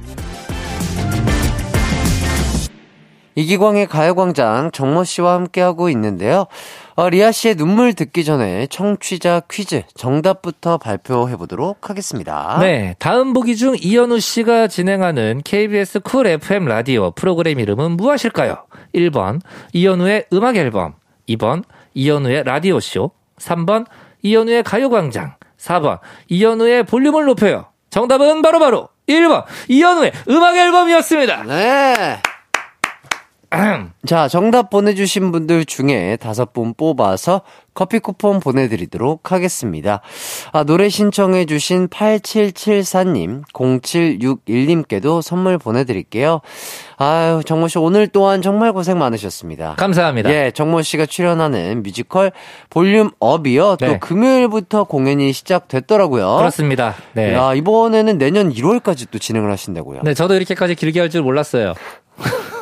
S1: 이기광의 가요광장 정모 씨와 함께하고 있는데요. 어, 리아 씨의 눈물 듣기 전에 청취자 퀴즈 정답부터 발표해 보도록 하겠습니다.
S7: 네, 다음 보기 중 이현우 씨가 진행하는 KBS 쿨 FM 라디오 프로그램 이름은 무엇일까요? 1번 이현우의 음악 앨범, 2번 이현우의 라디오 쇼, 3번 이현우의 가요광장, 4번 이현우의 볼륨을 높여요. 정답은 바로바로 바로 1번 이현우의 음악 앨범이었습니다.
S1: 네. 자, 정답 보내주신 분들 중에 다섯 분 뽑아서 커피 쿠폰 보내드리도록 하겠습니다. 아, 노래 신청해주신 8774님, 0761님께도 선물 보내드릴게요. 아유, 정모씨 오늘 또한 정말 고생 많으셨습니다.
S7: 감사합니다.
S1: 예, 정모씨가 출연하는 뮤지컬 볼륨 업이요. 또
S7: 네.
S1: 금요일부터 공연이 시작됐더라고요.
S7: 그렇습니다. 네.
S1: 야, 이번에는 내년 1월까지 또 진행을 하신다고요.
S7: 네, 저도 이렇게까지 길게 할 줄 몰랐어요.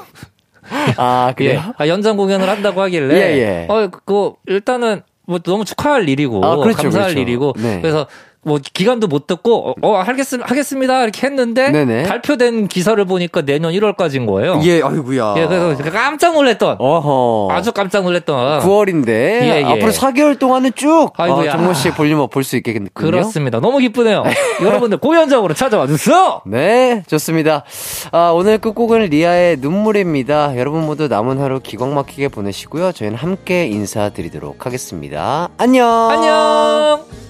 S1: 아, 그래요?
S7: 예. 아, 연장 공연을 한다고 하길래.
S1: 예, 예.
S7: 어, 그, 일단은, 뭐, 너무 축하할 일이고.
S1: 아, 그렇죠,
S7: 감사할
S1: 그렇죠.
S7: 일이고.
S1: 네.
S7: 그래서, 뭐, 기간도 못 듣고, 어, 어, 하겠습, 하겠습니다. 이렇게 했는데.
S1: 네네.
S7: 발표된 기사를 보니까 내년 1월까지인 거예요.
S1: 예, 아이고야.
S7: 예, 그래서 깜짝 놀랐던.
S1: 어허.
S7: 아주 깜짝 놀랐던.
S1: 9월인데
S7: 예, 예.
S1: 앞으로 4개월 동안은 쭉. 어, 정모 씨의 볼륨 업 볼 수 있겠군요.
S7: 그렇습니다. 너무 기쁘네요. 여러분들 공연장으로 찾아와 주세요!
S1: 네, 좋습니다. 아, 오늘 끝곡은 리아의 눈물입니다. 여러분 모두 남은 하루 기광 막히게 보내시고요. 저희는 함께 인사드리도록 하겠습니다. 안녕.
S7: 안녕!